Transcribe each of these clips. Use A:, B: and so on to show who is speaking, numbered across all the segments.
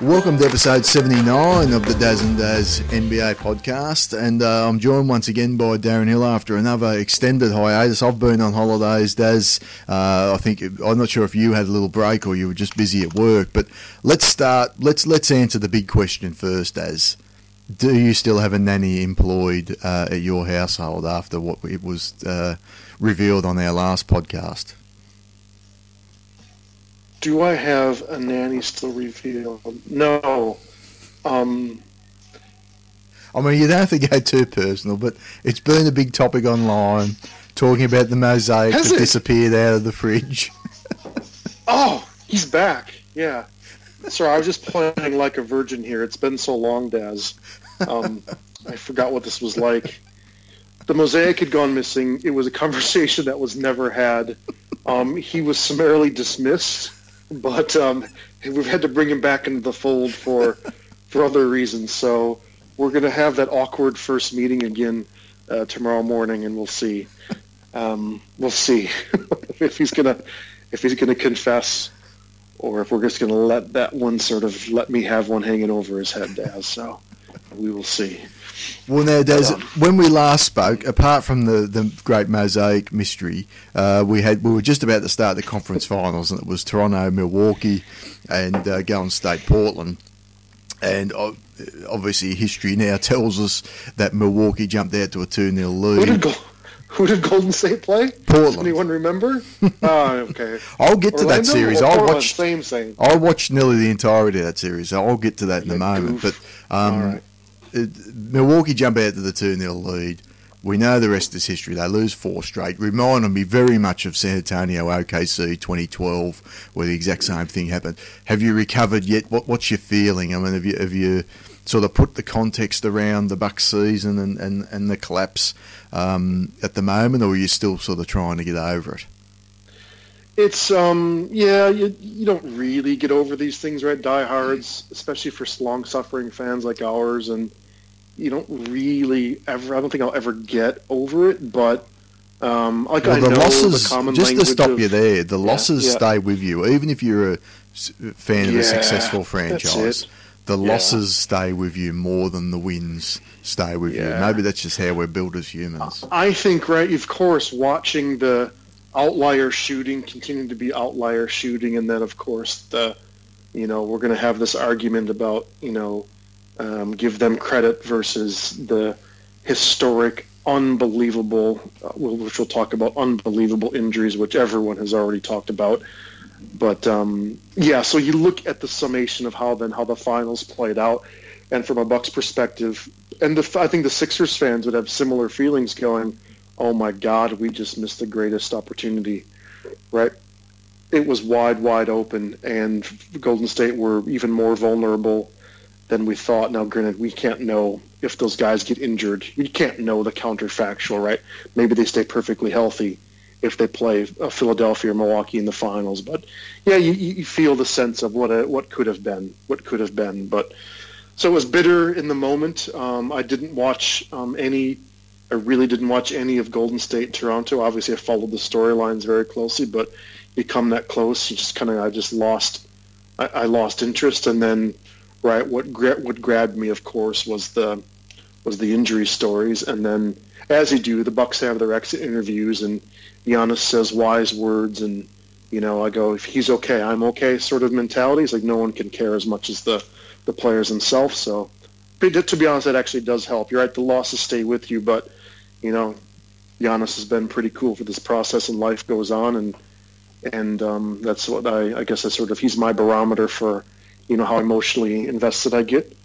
A: Welcome to episode 79 of the Daz and Dazz NBA podcast. And uh, I'm joined once again by Darren Hill after another extended hiatus. I've been on holidays, Daz. Uh, I think, I'm not sure if you had a little break or you were just busy at work. But let's start, let's, let's answer the big question first, Daz. Do you still have a nanny employed uh, at your household after what it was uh, revealed on our last podcast?
B: Do I have a nanny still revealed? No. Um,
A: I mean, you don't have to go too personal, but it's been a big topic online talking about the mosaic that it? disappeared out of the fridge.
B: oh, he's back. Yeah. Sorry, I was just playing like a virgin here. It's been so long, Daz. Um, I forgot what this was like. The mosaic had gone missing. It was a conversation that was never had. Um, he was summarily dismissed but um, we've had to bring him back into the fold for for other reasons. So we're going to have that awkward first meeting again uh, tomorrow morning, and we'll see. Um, we'll see if he's gonna if he's gonna confess, or if we're just gonna let that one sort of let me have one hanging over his head, Daz. So we will see.
A: Well, now, Des, when we last spoke, apart from the, the great mosaic mystery, uh, we had we were just about to start the conference finals, and it was Toronto, Milwaukee, and uh, Golden State, Portland. And uh, obviously, history now tells us that Milwaukee jumped out to a 2 0 lead.
B: Who did, Go- who did Golden State play?
A: Portland.
B: Does anyone remember? oh, okay.
A: I'll get to that series. I'll watch.
B: Same, same.
A: I'll watch nearly the entirety of that series. I'll get to that in a moment. But um, Milwaukee jump out to the 2 0 lead. We know the rest is history. They lose four straight. Reminding me very much of San Antonio OKC 2012, where the exact same thing happened. Have you recovered yet? What, what's your feeling? I mean, have you, have you sort of put the context around the Bucks season and, and, and the collapse um, at the moment, or are you still sort of trying to get over it?
B: It's um yeah you you don't really get over these things right diehards especially for long suffering fans like ours and you don't really ever I don't think I'll ever get over it but um like well, I the know losses, the
A: just to stop
B: of,
A: you there the losses yeah, yeah. stay with you. Even if you're a fan of a successful franchise the losses stay with you more than the wins stay with you. Maybe that's just how we're built as humans.
B: I think right of course watching the outlier shooting, continuing to be outlier shooting, and then of course the, you know, we're going to have this argument about you know, um, give them credit versus the historic, unbelievable, uh, which we'll talk about, unbelievable injuries, which everyone has already talked about. But um, yeah, so you look at the summation of how then how the finals played out, and from a Bucks perspective, and the, I think the Sixers fans would have similar feelings going oh my God, we just missed the greatest opportunity, right? It was wide, wide open, and Golden State were even more vulnerable than we thought. Now, granted, we can't know if those guys get injured. We can't know the counterfactual, right? Maybe they stay perfectly healthy if they play Philadelphia or Milwaukee in the finals. But yeah, you, you feel the sense of what a, what could have been, what could have been. But so it was bitter in the moment. Um, I didn't watch um, any I really didn't watch any of Golden State Toronto. Obviously, I followed the storylines very closely, but you come that close, you just kind of I just lost I, lost interest. And then, right, what gra- what grabbed me, of course, was the was the injury stories. And then, as you do, the Bucks have their exit interviews, and Giannis says wise words, and you know, I go, if he's okay, I'm okay, sort of mentality. It's like no one can care as much as the the players themselves. So, to be honest, that actually does help. You're right, the losses stay with you, but you know, Giannis has been pretty cool for this process, and life goes on, and and um, that's what I, I guess I sort of he's my barometer for, you know, how emotionally invested I get.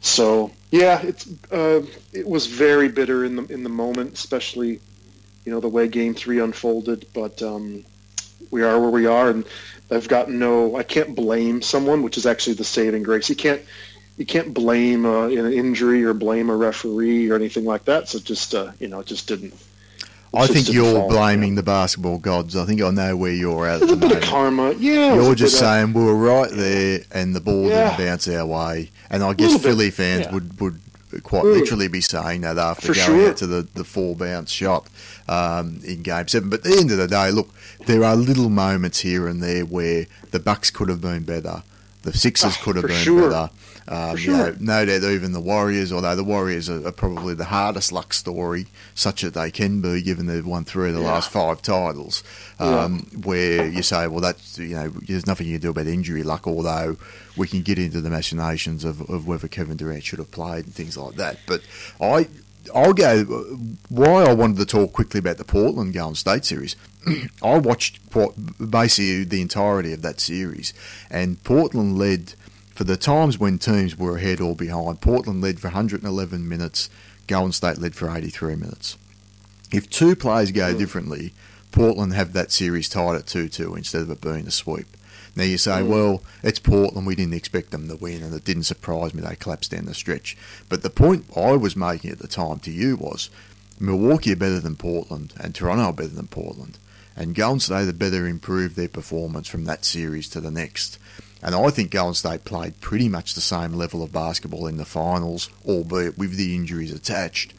B: So yeah, it's uh, it was very bitter in the in the moment, especially, you know, the way Game Three unfolded. But um, we are where we are, and I've got no. I can't blame someone, which is actually the saving grace. You can't you can't blame uh, an injury or blame a referee or anything like that. So just uh, you know, it just didn't.
A: I think you're blaming the basketball gods. I think I know where you're at. There's a
B: bit of karma, yeah.
A: You're just saying we were right there, and the ball yeah. didn't bounce our way. And I guess Philly bit, fans yeah. would would quite literally be saying that after For going sure. out to the, the four bounce shot um, in Game Seven. But at the end of the day, look, there are little moments here and there where the Bucks could have been better The Sixers
B: Oh,
A: could have been
B: sure.
A: better. Um,
B: For
A: you know, no doubt even the Warriors, although the Warriors are, are probably the hardest luck story, such that they can be, given they've won three of the
B: Yeah.
A: last five titles. Um, Where you say, well, that's you know, there's nothing you can do about injury luck, although we can get into the machinations of, of whether Kevin Durant should have played and things like that. But I, I'll go. Why I wanted to talk quickly about the Portland Golden State series. I watched basically the entirety of that series, and Portland led for the times when teams were ahead or behind. Portland led for 111 minutes. Golden State led for 83 minutes. If two players go
B: Hmm.
A: differently, Portland have that series tied at 2-2 instead of it being a sweep. Now you say,
B: Mm.
A: well, it's Portland. We didn't expect them to win, and it didn't surprise me they collapsed down the stretch. But the point I was making at the time to you was, Milwaukee are better than Portland, and Toronto are better than Portland, and Golden State had better improved their performance from that series to the next. And I think Golden State played pretty much the same level of basketball in the finals, albeit with the injuries attached.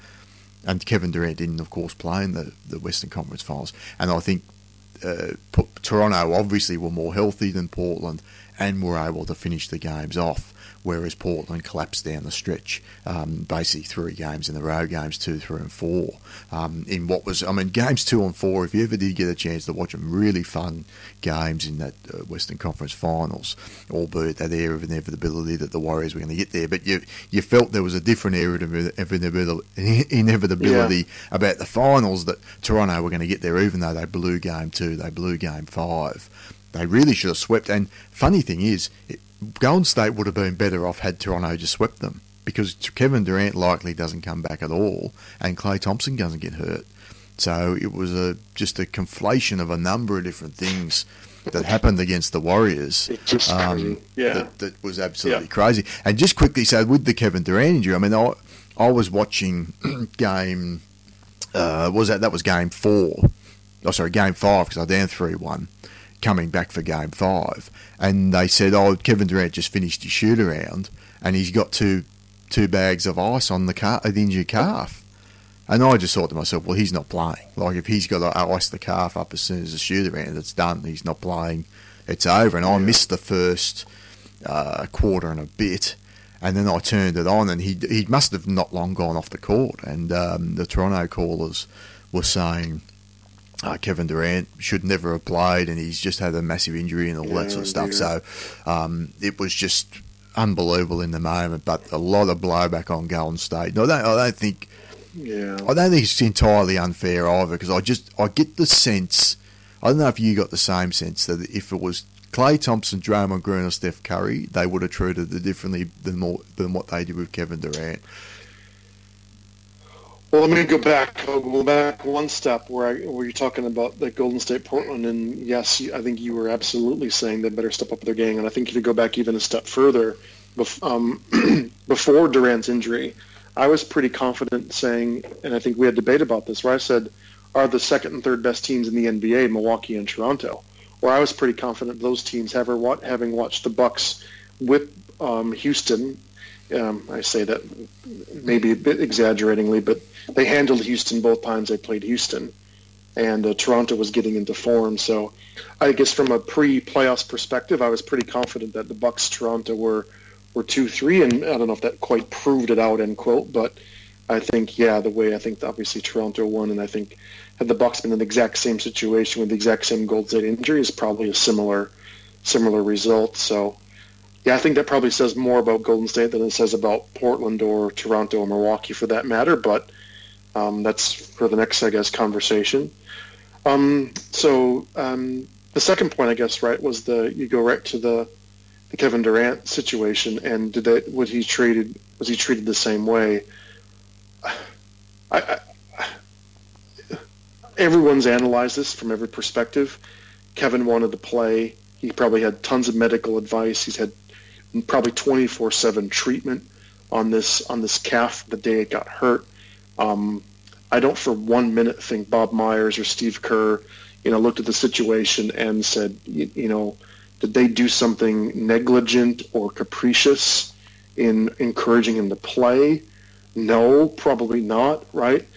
A: And Kevin Durant didn't, of course, play in the, the Western Conference Finals. And I think uh, Toronto obviously were more healthy than Portland and were able to finish the games off, whereas Portland collapsed down the stretch, um, basically three games in a row, games two, three, and four. Um, in what was, I mean, games two and four, if you ever did get a chance to watch them, really fun games in that uh, Western Conference Finals, albeit that air of inevitability that the Warriors were going to get there. But you you felt there was a different air of inevitability, inevitability about the finals that Toronto were going to get there, even though they blew game two, they blew game five. They really should have swept. And funny thing is, it, Golden State would have been better off had Toronto just swept them because Kevin Durant likely doesn't come back at all, and Klay Thompson doesn't get hurt. So it was a just a conflation of a number of different things that happened against the Warriors.
B: It's just
A: um,
B: crazy. Yeah.
A: that, that was absolutely
B: Yeah.
A: crazy. And just quickly, so with the Kevin Durant injury, I mean, I, I was watching game. Uh, was that that was game four? Oh, sorry, game five because I down three one, coming back for game five, and they said, "Oh, Kevin Durant just finished his shoot around, and he's got two two bags of ice on the car, the injured calf." And I just thought to myself, well, he's not playing. Like, if he's got to ice the calf up as soon as the shoot around, it's done. He's not playing. It's over. And I missed the first uh, quarter and a bit. And then I turned it on, and he he must have not long gone off the court. And um, the Toronto callers were saying uh, Kevin Durant should never have played, and he's just had a massive injury and all that sort of stuff.
B: Yeah,
A: So um, it was just unbelievable in the moment, but a lot of blowback on Golden State. No, I don't, I don't think
B: yeah.
A: I don't think it's entirely unfair either because I just I get the sense I don't know if you got the same sense that if it was Klay Thompson, Draymond Green, or Steph Curry, they would have treated it differently than more than what they did with Kevin Durant.
B: Well, let me go back. I'll go back one step where I where you're talking about the Golden State Portland, and yes, I think you were absolutely saying they better step up their game, and I think you could go back even a step further. Bef- um, before Durant's injury, I was pretty confident saying, and I think we had debate about this, where I said, are the second and third best teams in the NBA Milwaukee and Toronto? Where I was pretty confident those teams, having watched the Bucks with um, Houston, um, I say that maybe a bit exaggeratingly, but they handled Houston both times they played Houston, and uh, Toronto was getting into form. So, I guess from a pre-playoffs perspective, I was pretty confident that the Bucks, Toronto were were two three, and I don't know if that quite proved it out, end quote. But I think yeah, the way I think obviously Toronto won, and I think had the Bucks been in the exact same situation with the exact same Gold State injury, is probably a similar similar result. So. Yeah, I think that probably says more about Golden State than it says about Portland or Toronto or Milwaukee for that matter. But um, that's for the next, I guess, conversation. Um, so um, the second point, I guess, right, was the you go right to the, the Kevin Durant situation, and did that was he treated was he treated the same way? I, I, everyone's analyzed this from every perspective. Kevin wanted to play. He probably had tons of medical advice. He's had probably 24/7 treatment on this on this calf the day it got hurt. Um, I don't for one minute think Bob Myers or Steve Kerr, you know, looked at the situation and said, you, you know, did they do something negligent or capricious in encouraging him to play? No, probably not, right?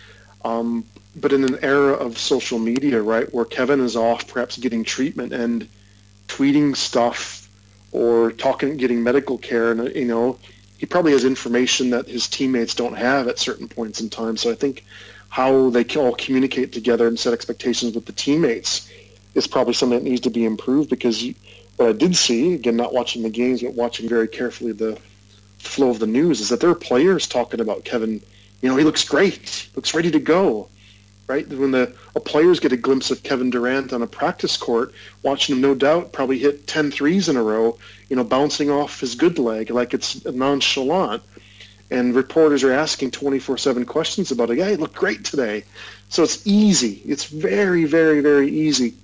B: Um, but in an era of social media, right, where Kevin is off, perhaps getting treatment and tweeting stuff or talking, getting medical care, and you know, he probably has information that his teammates don't have at certain points in time. So I think how they all communicate together and set expectations with the teammates is probably something that needs to be improved because what I did see, again, not watching the games, but watching very carefully the flow of the news, is that there are players talking about Kevin. You know, he looks great, looks ready to go right? When the players get a glimpse of Kevin Durant on a practice court, watching him no doubt probably hit 10 threes in a row, you know, bouncing off his good leg like it's nonchalant. And reporters are asking 24-7 questions about it. Yeah, he looked great today. So it's easy. It's very, very, very easy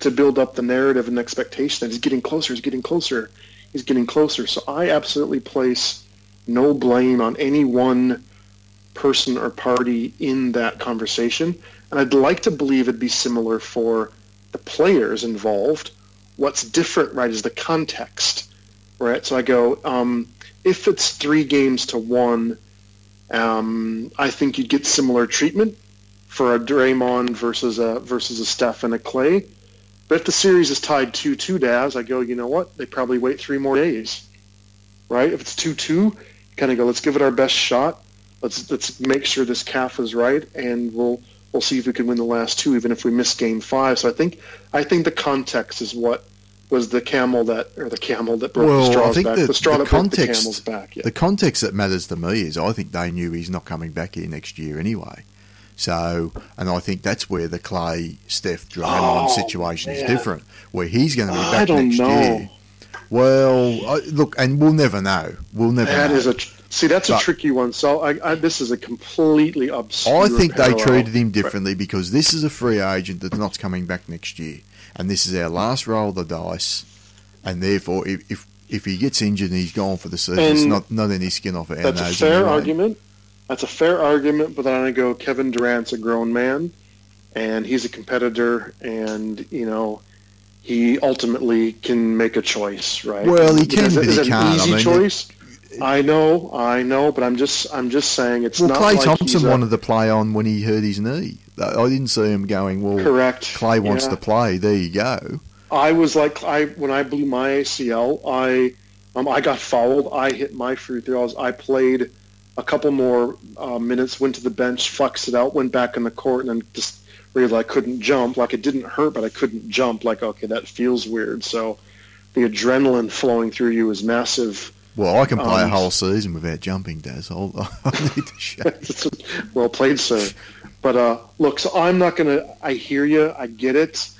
B: to build up the narrative and expectation that he's getting closer, he's getting closer, he's getting closer. So I absolutely place no blame on any one person or party in that conversation. And I'd like to believe it'd be similar for the players involved. What's different, right, is the context, right? So I go, um, if it's three games to one, um, I think you'd get similar treatment for a Draymond versus a versus a Steph and a Klay. But if the series is tied two two, Daz, I go, you know what? They probably wait three more days, right? If it's two two, kind of go, let's give it our best shot let's let's make sure this calf is right, and we'll we'll see if we can win the last two, even if we miss game five. So I think I think the context is what was the camel that or the camel that broke well, the think back. The, the straw the that context, broke the camel's back. Yeah.
A: The context that matters to me is I think they knew he's not coming back here next year anyway. So, and I think that's where the Klay, Steph, Draymond oh, situation man. is different, where he's going to be back next know. year. Well, I, look, and we'll never know. We'll never.
B: That
A: know.
B: is a See, that's a tricky one. So I, I, this is a completely obscure. I
A: think
B: parallel.
A: they treated him differently because this is a free agent that's not coming back next year, and this is our last roll of the dice, and therefore, if if, if he gets injured and he's gone for the season, and it's not not any skin off our
B: That's a fair argument. That's a fair argument, but then I go Kevin Durant's a grown man, and he's a competitor, and you know he ultimately can make a choice, right?
A: Well, he can, but he can't.
B: Easy I mean, choice. I know, I know, but I'm just, I'm just saying it's
A: well,
B: not.
A: Klay
B: like
A: Thompson a, wanted to play on when he hurt his knee. I didn't see him going. Well,
B: correct.
A: Klay wants yeah. to play. There you go.
B: I was like, I when I blew my ACL, I, um, I got fouled. I hit my free throws. I played a couple more uh, minutes, went to the bench, flexed it out, went back in the court, and then just realized I couldn't jump. Like it didn't hurt, but I couldn't jump. Like okay, that feels weird. So the adrenaline flowing through you is massive
A: well, I can play um, a whole season without jumping, Daz. I'll, I need to show.
B: well played, sir. But uh, look, so I'm not going to. I hear you. I get it.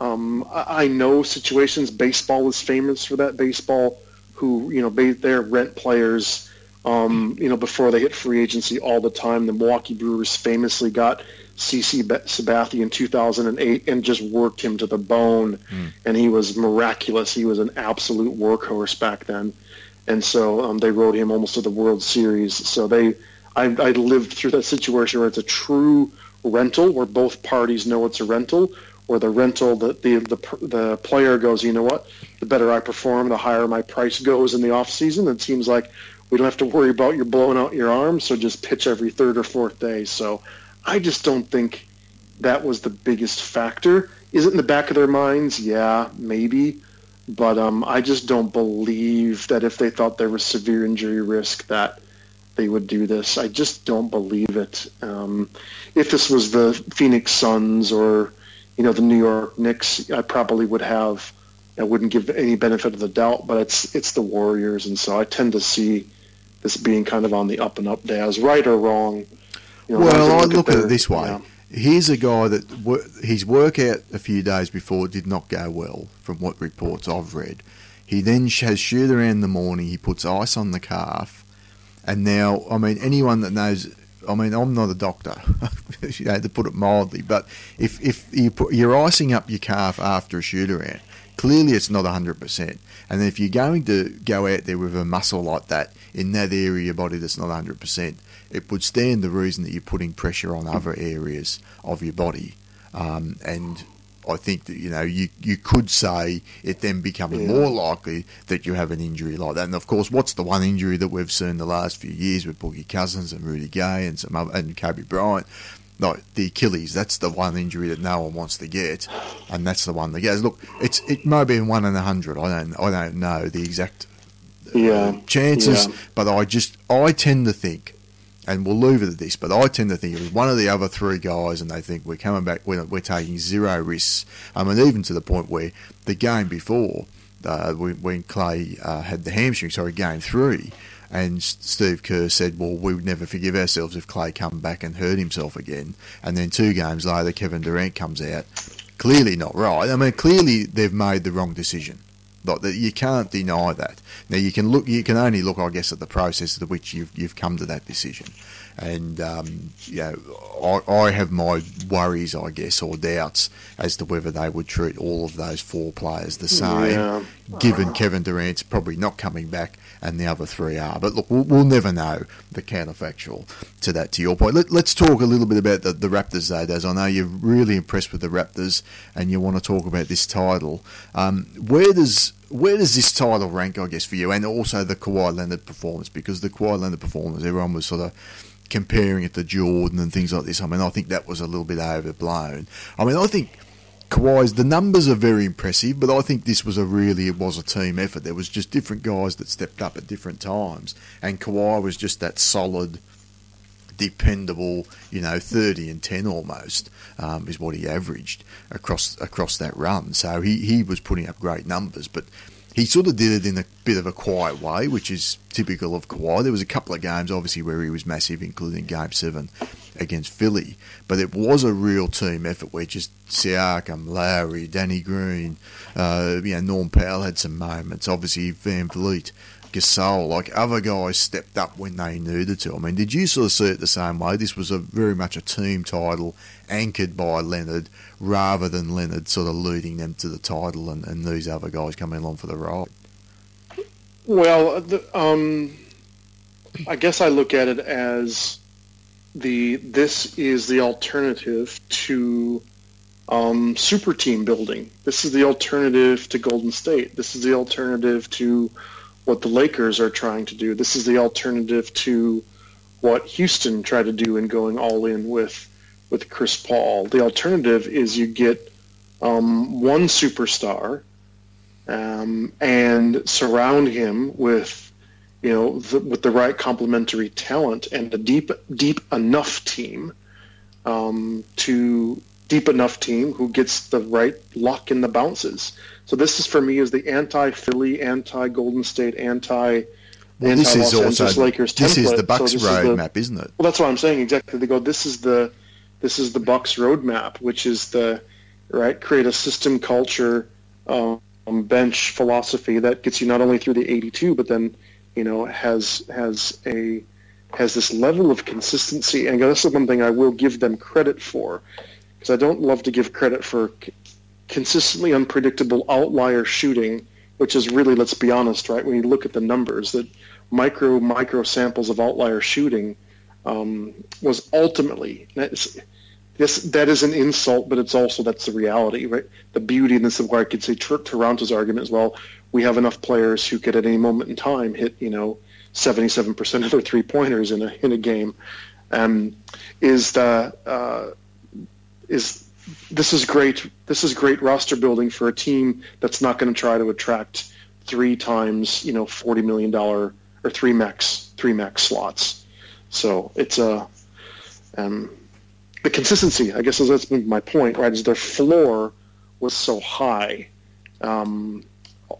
B: Um, I, I, know situations. Baseball is famous for that. Baseball, who you know, they're rent players. Um, you know, before they hit free agency all the time. The Milwaukee Brewers famously got CC Sabathia in 2008 and just worked him to the bone, mm. and he was miraculous. He was an absolute workhorse back then and so um, they rode him almost to the World Series. So they, I, I lived through that situation where it's a true rental, where both parties know it's a rental, where the rental, the, the the the player goes, you know what, the better I perform, the higher my price goes in the off season. It seems like we don't have to worry about you blowing out your arm, so just pitch every third or fourth day. So I just don't think that was the biggest factor. Is it in the back of their minds? Yeah, maybe. But um, I just don't believe that if they thought there was severe injury risk that they would do this. I just don't believe it. Um, if this was the Phoenix Suns or you know the New York Knicks, I probably would have. I wouldn't give any benefit of the doubt, but it's it's the Warriors, and so I tend to see this being kind of on the up and up. Daz, right or wrong?
A: You know, well, I look, at, at, it this way. Here's a guy that his workout a few days before did not go well, from what reports I've read. He then has shoot around the morning. He puts ice on the calf, and now I mean anyone that knows. I mean I'm not a doctor, you know, to put it mildly, but if if you put, you're icing up your calf after a shoot around, clearly it's not 100%. And if you're going to go out there with a muscle like that in that area of your body that's not 100%, it would stand the reason that you're putting pressure on other areas of your body. Um, and I think that you know you you could say it then becoming yeah. more likely that you have an injury like that. And of course, what's the one injury that we've seen the last few years with Boogie Cousins and Rudy Gay and some other, and Kobe Bryant? No, the Achilles. That's the one injury that no one wants to get, and that's the one that gets. Look, it's it may be one in a hundred. I don't I don't know the exact uh,
B: yeah.
A: chances,
B: Yeah.
A: but I just I tend to think, and we'll leave it at this. But I tend to think it was one of the other three guys, and they think we're coming back. We're, we're taking zero risks. I mean, even to the point where the game before, uh, when, Klay uh, had the hamstring, sorry, game three. And Steve Kerr said, "Well, we would never forgive ourselves if Klay come back and hurt himself again." And then two games later, Kevin Durant comes out, clearly not right. I mean, clearly they've made the wrong decision. You can't deny that. Now you can look, you can only look, I guess, at the process to which you've you've come to that decision. And um, you know, I, I have my worries, I guess, or doubts as to whether they would treat all of those four players the same,
B: Yeah.
A: given Kevin Durant's probably not coming back and the other three are. But look, we'll, we'll never know the counterfactual to that. To your point, Let, let's talk a little bit about the, the Raptors, though, Daz. I know you're really impressed with the Raptors, and you want to talk about this title. Um, where does where does this title rank, I guess, for you, and also the Kawhi Leonard performance? Because the Kawhi Leonard performance, everyone was sort of comparing it to Jordan and things like this. I mean, I think that was a little bit overblown. I mean, I think Kawhi's the numbers are very impressive, but I think this was a really it was a team effort. There was just different guys that stepped up at different times, and Kawhi was just that solid, dependable, you know, thirty and ten almost um, is what he averaged across across that run. So he he was putting up great numbers, but. He sort of did it in a bit of a quiet way, which is typical of Kawhi. There was a couple of games, obviously, where he was massive, including Game Seven against Philly. But it was a real team effort where just Siakam, Lowry, Danny Green, uh, you know, Norm Powell had some moments. Obviously, VanVleet, Gasol, like other guys stepped up when they needed to. I mean, did you sort of see it the same way? This was a very much a team title anchored by Leonard rather than Leonard sort of leading them to the title and, and these other guys coming along for the ride.
B: Well, the, um, I guess I look at it as the this is the alternative to um, super team building. This is the alternative to Golden State. This is the alternative to what the Lakers are trying to do. This is the alternative to what Houston tried to do in going all in with with Chris Paul. The alternative is you get um, one superstar um, and surround him with you know the, with the right complementary talent and a deep deep enough team um, to deep enough team who gets the right luck in the bounces. So this is for me is the anti Philly, anti Golden State, anti
A: Well, this is
B: anti-Los
A: also
B: Angeles Lakers
A: this is the Bucks
B: So this is
A: roadmap, isn't it?
B: well, that's what I'm saying exactly. They go, this is the this is the Bucks roadmap, which is the right create a system culture um, bench philosophy that gets you not only through the 82, but then you know has has a has this level of consistency. And this is one thing I will give them credit for, because I don't love to give credit for consistently unpredictable outlier shooting, which is really, let's be honest, right? When you look at the numbers, that micro micro samples of outlier shooting um, was ultimately this that is an insult, but it's also that's the reality, right? The beauty, and this is where I could say Tor- Toronto's argument as well. We have enough players who could at any moment in time hit, you know, seventy-seven percent of their three pointers in a in a game. Um, is the uh, is this is great. This is great roster building for a team that's not going to try to attract three times, you know, forty million dollar or three max three max slots. So it's a um, the consistency. I guess that's been my point. Right, is their floor was so high. Um,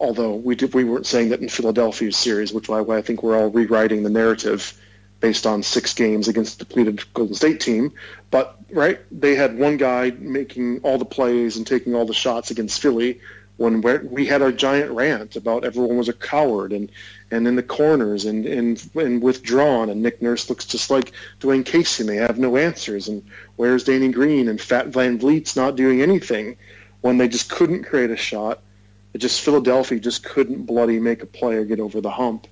B: although we did, we weren't saying that in Philadelphia's series, which why I think we're all rewriting the narrative based on six games against a depleted Golden State team. But right, they had one guy making all the plays and taking all the shots against Philly when we had our giant rant about everyone was a coward and, and in the corners and, and, and withdrawn and Nick Nurse looks just like Dwane Casey and they have no answers and where's Danny Green and Fat VanVleet's not doing anything when they just couldn't create a shot. It just Philadelphia just couldn't bloody make a play or get over the hump.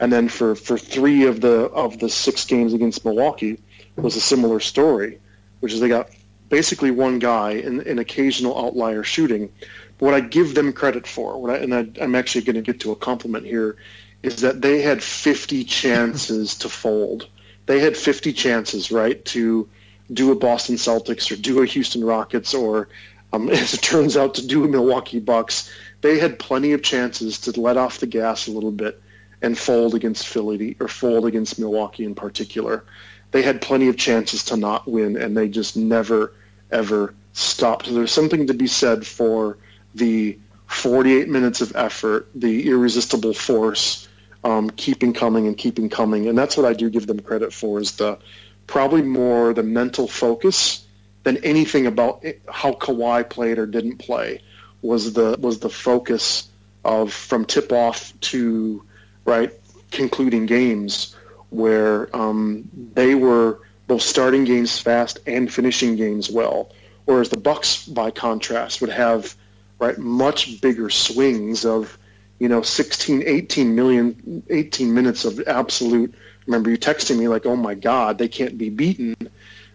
B: And then for, for three of the of the six games against Milwaukee was a similar story, which is they got basically one guy in, an occasional outlier shooting. But what I give them credit for, what I, and I, I'm actually going to get to a compliment here, is that they had 50 chances to fold. They had 50 chances, right, to do a Boston Celtics or do a Houston Rockets or, um, as it turns out, to do a Milwaukee Bucks. They had plenty of chances to let off the gas a little bit and fold against Philly or fold against Milwaukee in particular. They had plenty of chances to not win, and they just never, ever stopped. So there's something to be said for the 48 minutes of effort, the irresistible force, um, keeping coming and keeping coming, and that's what I do give them credit for. Is the probably more the mental focus than anything about how Kawhi played or didn't play was the was the focus of from tip off to right concluding games where um, they were both starting games fast and finishing games well, whereas the Bucks by contrast would have right? Much bigger swings of, you know, 16, 18 million, 18 minutes of absolute. Remember you texting me like, oh my God, they can't be beaten.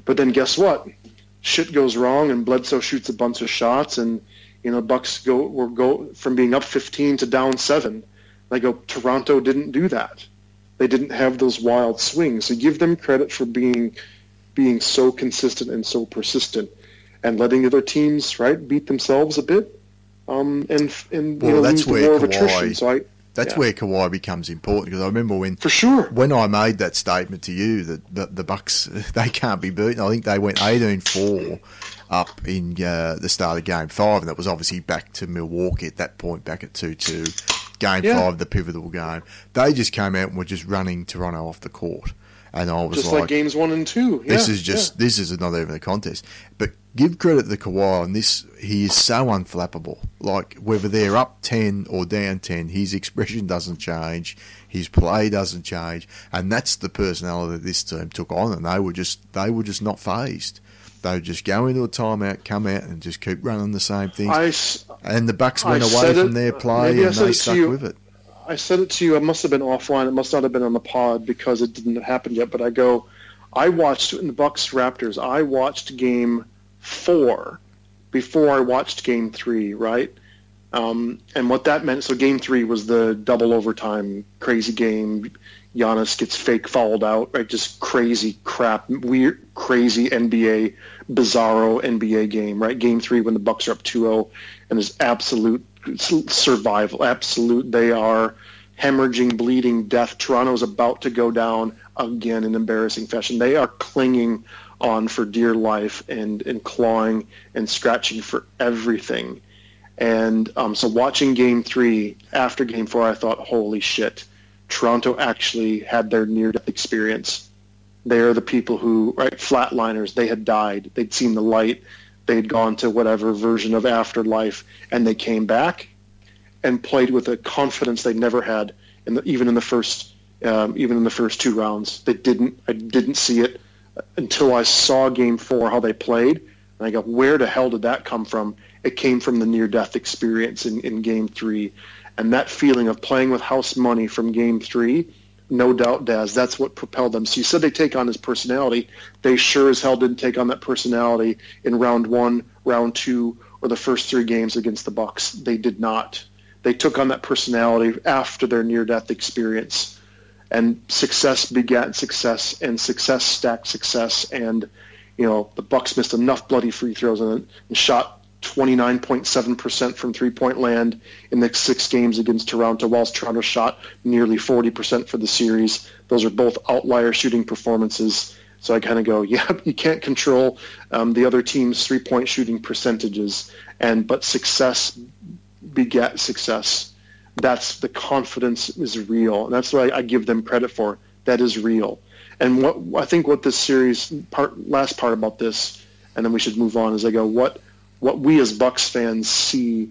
B: But then guess what? Shit goes wrong and Bledsoe shoots a bunch of shots and, you know, Bucks go, will go from being up 15 to down seven. They go, Toronto didn't do that. They didn't have those wild swings. So give them credit for being being so consistent and so persistent and letting other teams right beat themselves a bit um, and and well, you know, that's where war Kawhi, of attrition. So I,
A: that's
B: yeah.
A: where Kawhi becomes important because I remember when
B: for sure
A: when I made that statement to you that the, the Bucks they can't be beaten. I think they went 18-4 up in uh, the start of Game Five, and that was obviously back to Milwaukee at that point, back at two-two. Game yeah. five, the pivotal game. They just came out and were just running Toronto off the court. And I was
B: just
A: like,
B: like games one and two.
A: Yeah, this is just this is not even a contest. But give credit to Kawhi on this. He is so unflappable. Like whether they're up ten or down ten, his expression doesn't change. His play doesn't change, and that's the personality that this team took on. And they were just they were just not phased. They would just go into a timeout, come out, and just keep running the same thing. And the Bucks went I away from it, their play and they stuck with it.
B: I said it to you. It must have been offline. It must not have been on the pod because it didn't happen yet. But I go, I watched in the Bucks Raptors. I watched game four before I watched game three, right? Um, and what that meant, so game three was the double overtime crazy game. Giannis gets fake fouled out, right? Just crazy crap, weird, crazy NBA, bizarro NBA game, right? Game three when the Bucks are up 2-0 and there's absolute survival, absolute. They are hemorrhaging, bleeding, death. Toronto's about to go down again in embarrassing fashion. They are clinging on for dear life and, and clawing and scratching for everything. And um, so watching game three after game four, I thought, holy shit, Toronto actually had their near-death experience. They are the people who, right, flatliners, they had died. They'd seen the light. They had gone to whatever version of afterlife, and they came back and played with a confidence they never had, in the, even in the first, um, even in the first two rounds. They didn't. I didn't see it until I saw Game Four how they played, and I go, where the hell did that come from? It came from the near-death experience in, in Game Three, and that feeling of playing with house money from Game Three. No doubt, Daz. That's what propelled them. So you said they take on his personality. They sure as hell didn't take on that personality in round one, round two, or the first three games against the Bucks. They did not. They took on that personality after their near-death experience and success begat success, and success stacked success. And you know the Bucks missed enough bloody free throws and, and shot 29.7% from three-point land in the six games against Toronto, whilst Toronto shot nearly 40% for the series. Those are both outlier shooting performances. So I kind of go, yeah, you can't control um, the other team's three-point shooting percentages, and but success begat success that's the confidence is real. And that's what I, I give them credit for. That is real. And what I think what this series part last part about this, and then we should move on. Is I go what what we as Bucks fans see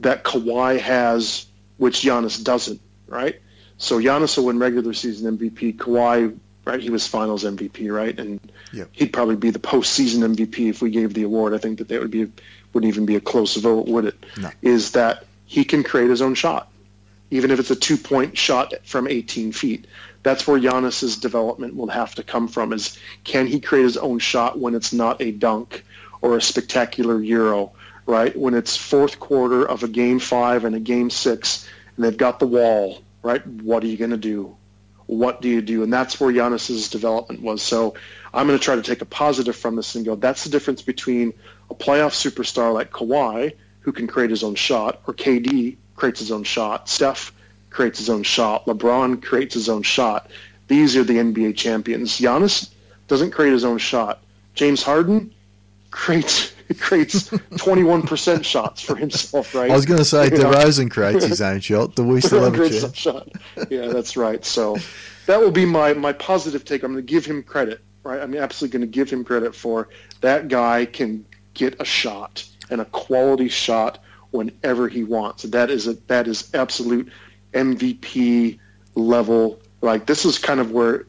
B: that Kawhi has, which Giannis doesn't. Right. So Giannis will win regular season MVP. Kawhi, right? He was Finals MVP, right? And yep. he'd probably be the postseason MVP if we gave the award. I think that that would be wouldn't even be a close vote, would it?
A: No.
B: Is that he can create his own shot, even if it's a two-point shot from 18 feet. That's where Giannis's development will have to come from. Is can he create his own shot when it's not a dunk or a spectacular euro, right? When it's fourth quarter of a game five and a game six, and they've got the wall, right? What are you going to do? What do you do? And that's where Giannis's development was. So I'm going to try to take a positive from this and go, that's the difference between a playoff superstar like Kawhi, who can create his own shot, or KD creates his own shot, Steph creates his own shot, LeBron creates his own shot. These are the NBA champions. Giannis doesn't create his own shot. James Harden creates creates 21% shots for himself, right?
A: I was going to say, DeRozan creates his own shot. The we still have?
B: Shot. Yeah, that's right. So that will be my, my positive take. I'm going to give him credit, right? I'm absolutely going to give him credit for that guy can get a shot and a quality shot whenever he wants. That is a, that is absolute MVP level. Like this is kind of where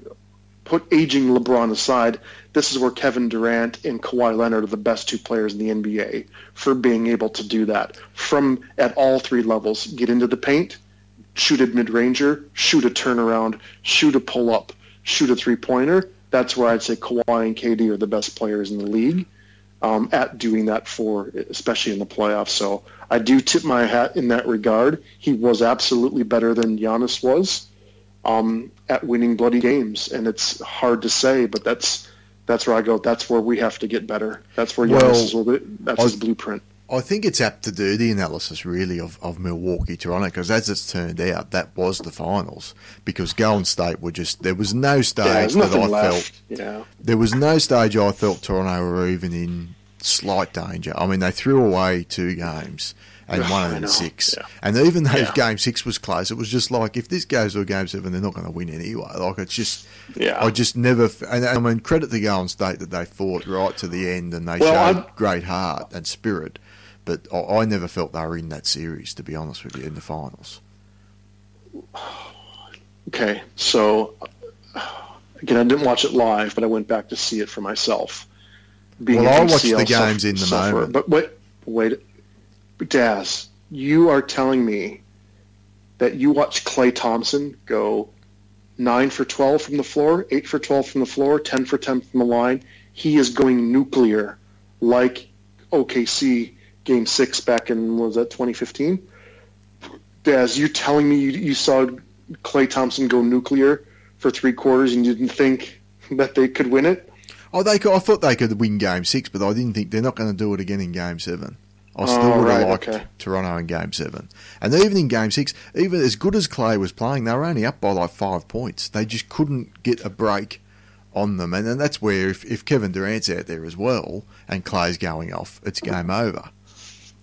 B: put aging LeBron aside, this is where Kevin Durant and Kawhi Leonard are the best two players in the NBA for being able to do that from at all three levels. Get into the paint, shoot a mid-ranger, shoot a turnaround, shoot a pull-up, shoot a three-pointer. That's where I'd say Kawhi and KD are the best players in the league um, at doing that for, especially in the playoffs. So I do tip my hat in that regard. He was absolutely better than Giannis was um, at winning bloody games, and it's hard to say, but that's that's where I go. That's where we have to get better. That's where well, Giannis is a little bit. That's I, his blueprint.
A: I think it's apt to do the analysis really of, of Milwaukee Toronto because as it's turned out, that was the finals because Golden State were just there was no stage yeah, that I left. felt. Yeah. There was no stage I felt Toronto were even in slight danger. I mean, they threw away two games and one in six. Yeah. And even though yeah. game six was close, it was just like if this goes to a game seven, they're not going to win anyway. Like it's just, yeah. I just never. And I mean, credit the Golden State that they fought right to the end and they well, showed I'm, great heart and spirit. But I, I never felt they were in that series, to be honest with you, in the finals.
B: Okay, so again, I didn't watch it live, but I went back to see it for myself.
A: Being well, I watched the games in the suffer. moment.
B: But wait, wait, Daz, you are telling me that you watch Klay Thompson go nine for 12 from the floor, eight for 12 from the floor, 10 for 10 from the line. He is going nuclear like OKC game six back in, was that 2015? Daz, you're telling me you, you saw Klay Thompson go nuclear for three quarters and you didn't think that they could win it?
A: Oh, they could, I thought they could win game six, but I didn't think they're not going to do it again in game seven. I still oh, would have right, liked okay. Toronto in Game Seven, and even in Game Six, even as good as Klay was playing, they were only up by like five points. They just couldn't get a break on them, and, then that's where if, if Kevin Durant's out there as well and Klay's going off, it's game over.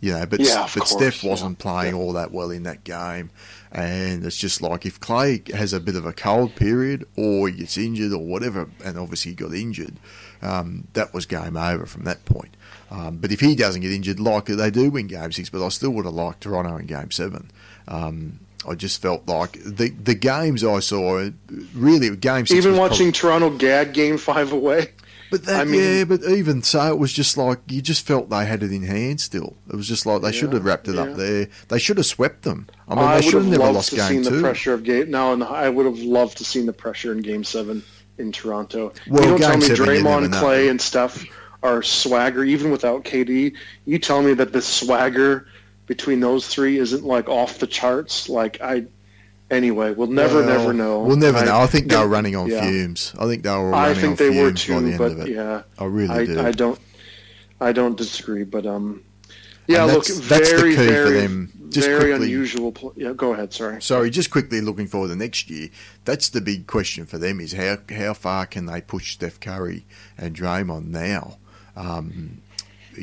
A: You know, but yeah, but course, Steph wasn't yeah. playing yeah. all that well in that game, and it's just like if Klay has a bit of a cold period or he gets injured or whatever, and obviously he got injured, um, that was game over from that point. Um, but if he doesn't get injured, like they do win Game Six, but I still would have liked Toronto in Game Seven. Um, I just felt like the the games I saw really Game Six.
B: Even watching probably, Toronto gag Game Five away.
A: But that, I mean, yeah, but even so, it was just like you just felt they had it in hand. Still, it was just like they yeah, should have wrapped it yeah. up there. They should have swept them. I mean, I they should have never lost game two.
B: The pressure of game. No, and I would have loved to seen the pressure in Game Seven in Toronto. Well, you don't tell me Draymond, Klay, and Steph are swagger, even without KD. You tell me that the swagger between those three isn't like off the charts. Like I, anyway, we'll never, well, never know.
A: We'll never I, know. I think they, were running on yeah. fumes. I think they were. I think they were too,
B: but yeah,
A: I really
B: I,
A: do.
B: I don't, I don't disagree, but um, yeah, look, very, very, just very quickly, unusual. Pl- yeah, go ahead. Sorry.
A: Sorry, just quickly looking forward to next year. That's the big question for them: is how how far can they push Steph Curry and Draymond now? Um,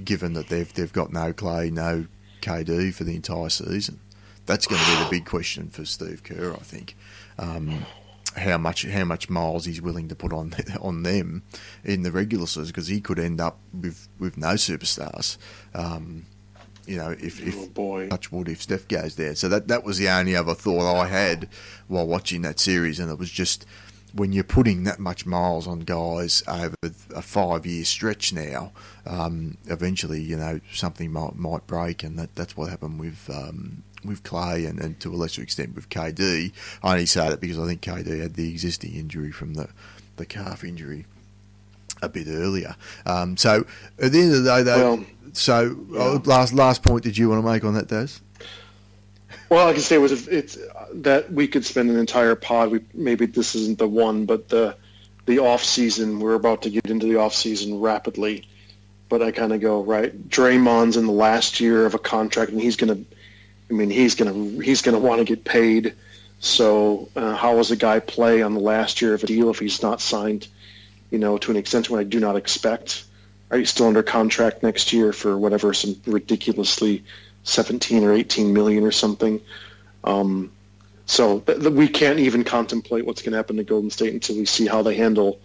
A: given that they've they've got no Klay, no KD for the entire season. That's going to be the big question for Steve Kerr, I think. Um, how much how much miles he's willing to put on on them in the regular season because he could end up with, with no superstars. Um, you know, if, if oh boy. touch wood, if Steph goes there. So that that was the only other thought I had while watching that series, and it was just when you're putting that much miles on guys over a five year stretch now, um, eventually you know something might might break, and that, that's what happened with um, with Klay and, and to a lesser extent with KD. I only say that because I think KD had the existing injury from the the calf injury a bit earlier. Um, so at the end of the day, though, well, so yeah. uh, last last point did you want to make on that, Daz?
B: Well, I can say it was it's that we could spend an entire pod. We maybe this isn't the one, but the the off season. We're about to get into the off season rapidly, but I kind of go right. Draymond's in the last year of a contract, and he's gonna. I mean, he's gonna he's gonna want to get paid. So uh, how does a guy play on the last year of a deal if he's not signed, you know, to an extent when I do not expect? Are you still under contract next year for whatever some ridiculously 17 or 18 million or something? Um, so th- th- we can't even contemplate what's going to happen to Golden State until we see how they handle.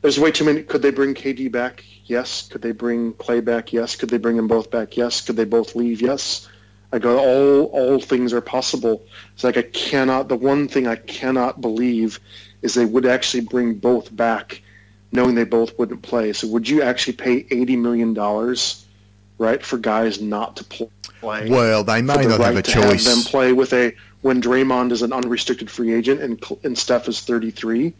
B: There's way too many. Could they bring KD back? Yes. Could they bring Klay back? Yes. Could they bring them both back? Yes. Could they both leave? Yes. I go, all all things are possible. It's like I cannot. The one thing I cannot believe is they would actually bring both back, knowing they both wouldn't play. So would you actually pay eighty million dollars, right, for guys not to play?
A: Well, they may not right have a choice.
B: Have them play with a when Draymond is an unrestricted free agent and and Steph is 33,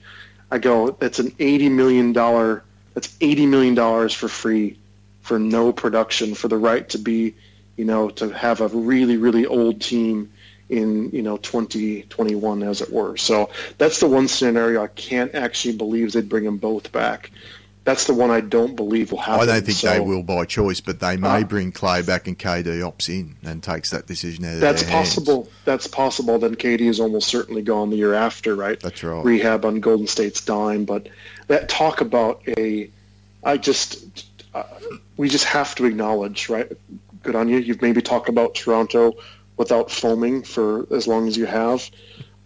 B: I go that's an 80 million dollar that's 80 million dollars for free for no production for the right to be, you know, to have a really really old team in you know 2021 as it were. So that's the one scenario I can't actually believe they'd bring them both back that's the one I don't believe will happen.
A: I don't think so, they will by choice, but they may uh, bring Klay back and KD opts in and takes that decision out of
B: That's
A: possible.
B: Hands. That's possible. Then KD is almost certainly gone the year after, right?
A: That's right.
B: Rehab on Golden State's dime, but that talk about a, I just, uh, we just have to acknowledge, right? Good on you. You've maybe talked about Toronto without foaming for as long as you have,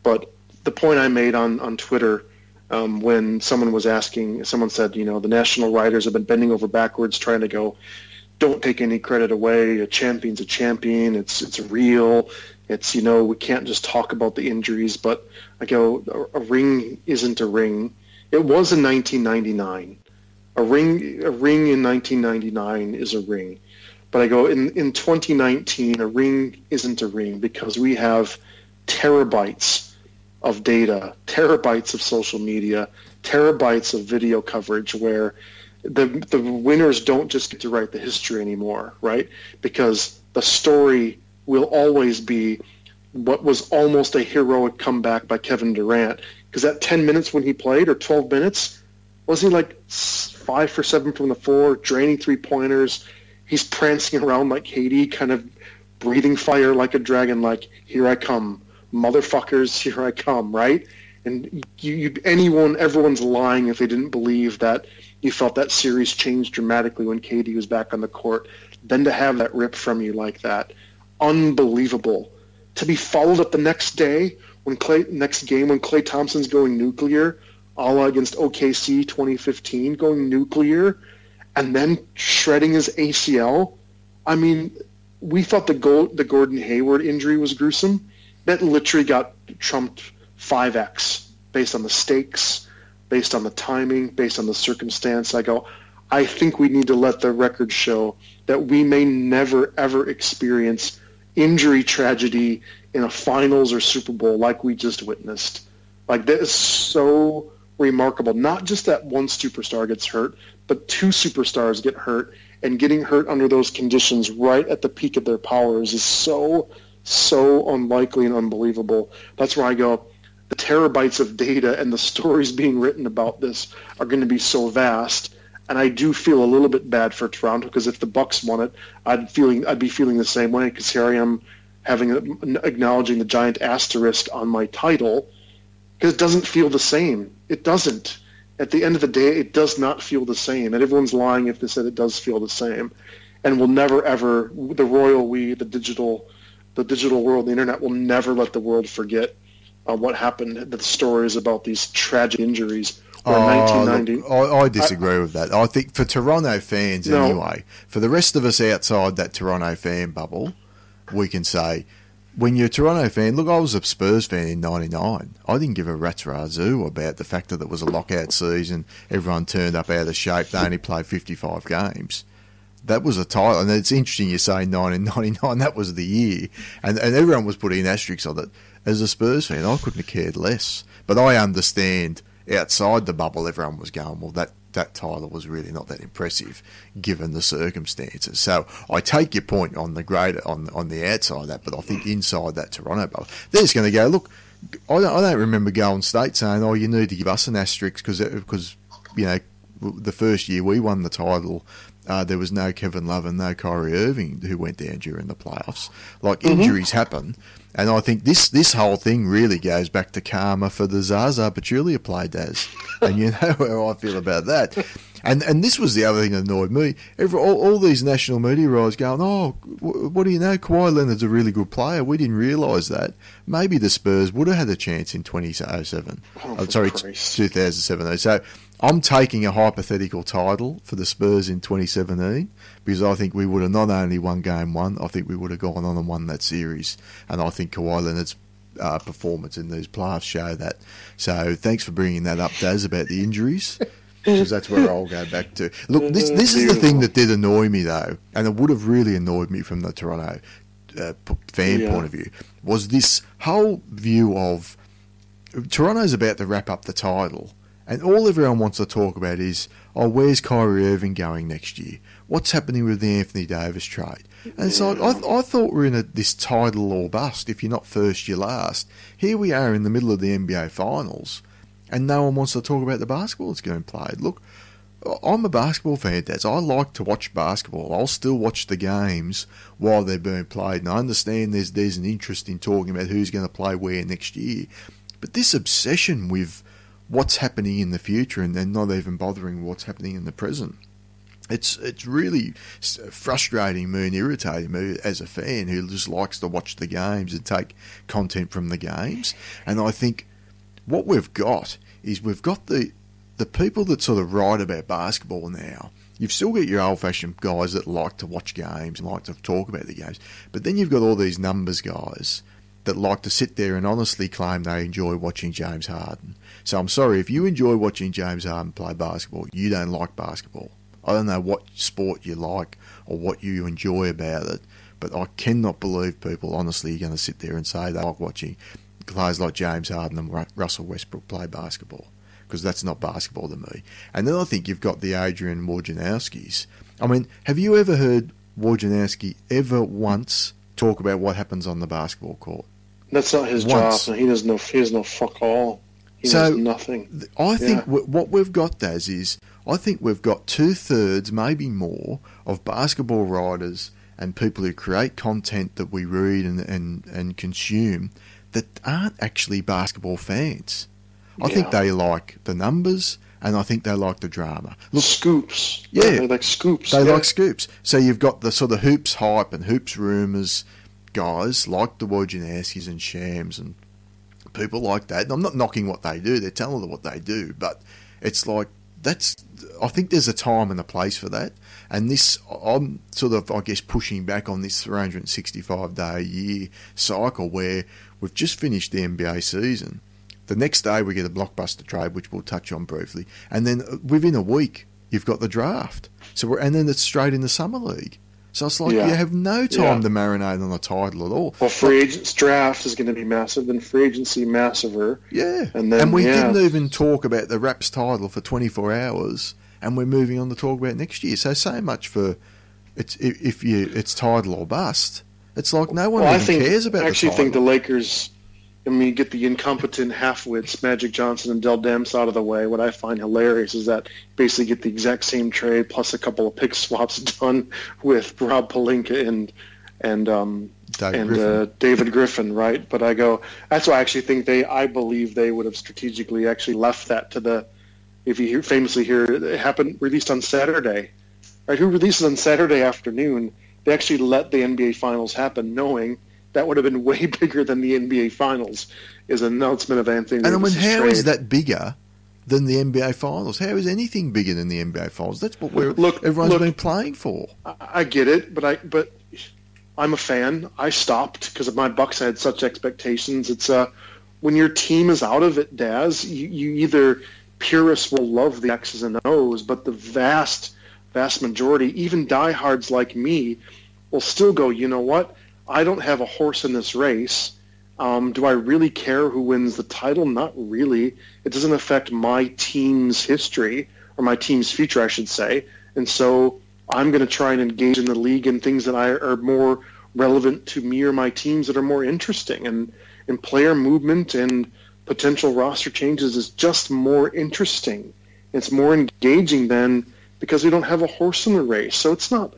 B: but the point I made on on Twitter um, when someone was asking, someone said, you know, the national writers have been bending over backwards trying to go, don't take any credit away. A champion's a champion. It's it's real. It's you know we can't just talk about the injuries. But I go, a, a ring isn't a ring. It was in 1999. A ring a ring in 1999 is a ring. But I go in in 2019, a ring isn't a ring because we have terabytes of data, terabytes of social media, terabytes of video coverage where the the winners don't just get to write the history anymore, right? Because the story will always be what was almost a heroic comeback by Kevin Durant. Because that 10 minutes when he played, or 12 minutes, was he like five for seven from the floor, draining three pointers? He's prancing around like KD, kind of breathing fire like a dragon, like, here I come motherfuckers, here I come, right? And you, you, anyone, everyone's lying if they didn't believe that you felt that series changed dramatically when KD was back on the court. Then to have that rip from you like that, unbelievable. To be followed up the next day when Klay, next game when Klay Thompson's going nuclear, a la against OKC 2015, going nuclear, and then shredding his ACL. I mean, we thought the gold, the Gordon Hayward injury was gruesome that literally got trumped 5x based on the stakes, based on the timing, based on the circumstance. I go, I think we need to let the record show that we may never ever experience injury tragedy in a finals or Super Bowl like we just witnessed. Like that is so remarkable. Not just that one superstar gets hurt, but two superstars get hurt, and getting hurt under those conditions right at the peak of their powers is so so unlikely and unbelievable. That's where I go, the terabytes of data and the stories being written about this are going to be so vast. And I do feel a little bit bad for Toronto because if the Bucks won it, I'd feeling I'd be feeling the same way because here I am having acknowledging the giant asterisk on my title because it doesn't feel the same. It doesn't. At the end of the day, it does not feel the same. And everyone's lying if they said it does feel the same. And we'll never ever the royal we, the digital the digital world, the internet will never let the world forget uh, what happened. The stories about these tragic injuries.
A: Oh, look, I, I, disagree I, with that. I think for Toronto fans no, anyway, for the rest of us outside that Toronto fan bubble, we can say when you're a Toronto fan, look, I was a Spurs fan in '99. I didn't give a rat's razoo about the fact that it was a lockout season. Everyone turned up out of shape. They only played 55 games that was a title, and it's interesting you say 1999. That was the year, and and everyone was putting asterisks on it. As a Spurs fan, I couldn't have cared less. But I understand outside the bubble, everyone was going, well, that that title was really not that impressive given the circumstances. So I take your point on the greater on on the outside of that, but I think inside that Toronto bubble, they're just going to go look. I don't, I don't remember Golden State saying, "Oh, you need to give us an asterisk because because you know the first year we won the title." Uh, there was no Kevin Love and no Kyrie Irving who went down during the playoffs. Like mm-hmm. injuries happen, and I think this this whole thing really goes back to karma for the Zaza Pachulia play, Daz. and you know how I feel about that. And and this was the other thing that annoyed me. Every, all, all these national media writers going, oh, what do you know? Kawhi Leonard's a really good player. We didn't realise that. Maybe the Spurs would have had a chance in 2007. Oh, oh, sorry, 2007. So I'm taking a hypothetical title for the Spurs in 2017 because I think we would have not only won game one, I think we would have gone on and won that series. And I think Kawhi Leonard's uh, performance in these playoffs show that. So thanks for bringing that up, Daz, about the injuries because that's where I'll go back to. Look, this this is the thing that did annoy me though, and it would have really annoyed me from the Toronto uh, fan yeah. point of view, was this whole view of Toronto's about to wrap up the title, and all everyone wants to talk about is, oh, where's Kyrie Irving going next year? What's happening with the Anthony Davis trade? And so I, I thought we are in a, this title or bust. If you're not first, you're last. Here we are in the middle of the NBA Finals and no one wants to talk about the basketball that's getting played. Look, I'm a basketball fan, Dad. I like to watch basketball. I'll still watch the games while they're being played, and I understand there's there's an interest in talking about who's going to play where next year. But this obsession with what's happening in the future and then not even bothering what's happening in the present. It's it's really frustrating me and irritating me as a fan who just likes to watch the games and take content from the games. And I think what we've got is we've got the the people that sort of write about basketball now. You've still got your old fashioned guys that like to watch games and like to talk about the games, but then you've got all these numbers guys that like to sit there and honestly claim they enjoy watching James Harden. So I'm sorry if you enjoy watching James Harden play basketball, you don't like basketball. I don't know what sport you like or what you enjoy about it, but I cannot believe people honestly are going to sit there and say they like watching players like James Harden and Russell Westbrook play basketball because that's not basketball to me. And then I think you've got the Adrian Wojnarowskis. I mean, have you ever heard Wojnarowski ever once talk about what happens on the basketball court?
B: That's not his once. job. He does no. He does no fuck all. He so, nothing.
A: I think yeah. what we've got, Daz, is I think we've got two thirds, maybe more, of basketball writers and people who create content that we read and, and, and consume that aren't actually basketball fans. I think they like the numbers and I think they like the drama.
B: Look, scoops.
A: Yeah.
B: They like scoops.
A: They
B: yeah.
A: like scoops. So you've got the sort of hoops hype and hoops rumours guys like the Wojnarowskis and Shams and people like that. And I'm not knocking what they do. They're telling what they do. But it's like, that's, I think there's a time and a place for that. And this, I'm sort of, I guess, pushing back on this 365 day a year cycle where we've just finished the NBA season. The next day we get a blockbuster trade, which we'll touch on briefly, and then uh, within a week you've got the draft. So we're, and then it's straight in the summer league. So it's like yeah. you have no time yeah. to marinate on the title at all.
B: Well, free agents draft is going to be massive, then free agency massiver.
A: Yeah, and then and we yeah. didn't even talk about the Raps title for 24 hours, and we're moving on to talk about next year. So so much for it's if you it's title or bust. It's like no one well, even I think, cares about.
B: I actually think the Lakers. I mean, get the incompetent half-wits, Magic Johnson and Dell Demps out of the way. What I find hilarious is that basically get the exact same trade plus a couple of pick swaps done with Rob Pelinka and and um, David and Griffin. Uh, David Griffin, right? But I go. That's why I actually think they. I believe they would have strategically actually left that to the. If you hear, famously hear it happened released on Saturday, right? Who releases on Saturday afternoon? they actually let the NBA Finals happen, knowing that would have been way bigger than the NBA Finals. Is an announcement of Anthony.
A: And
B: I mean,
A: how trade. is that bigger than the NBA Finals? How is anything bigger than the NBA Finals? That's what we're look, everyone's look, been playing for.
B: I, I get it, but I but I'm a fan. I stopped because of my Bucks I had such expectations. It's uh when your team is out of it, Daz, you, you either purists will love the X's and O's, but the vast vast majority, even diehards like me, will still go, you know what? I don't have a horse in this race. Um, do I really care who wins the title? Not really. It doesn't affect my team's history or my team's future, I should say. And so I'm going to try and engage in the league in things that I, are more relevant to me or my teams that are more interesting. And and player movement and potential roster changes is just more interesting. It's more engaging than because we don't have a horse in the race. So it's not.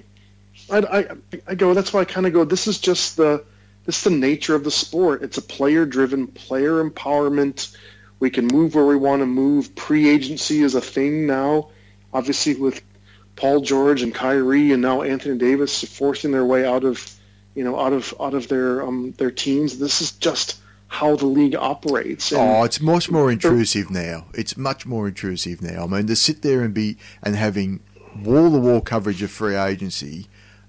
B: I, I, I go. That's why I kind of go. This is just the this is the nature of the sport. It's a player driven, player empowerment. We can move where we want to move. Pre agency is a thing now. Obviously, with Paul George and Kyrie and now Anthony Davis forcing their way out of you know out of out of their um, their teams. This is just how the league operates.
A: And oh, it's much more intrusive now. It's much more intrusive now. I mean, to sit there and be and having wall to wall coverage of free agency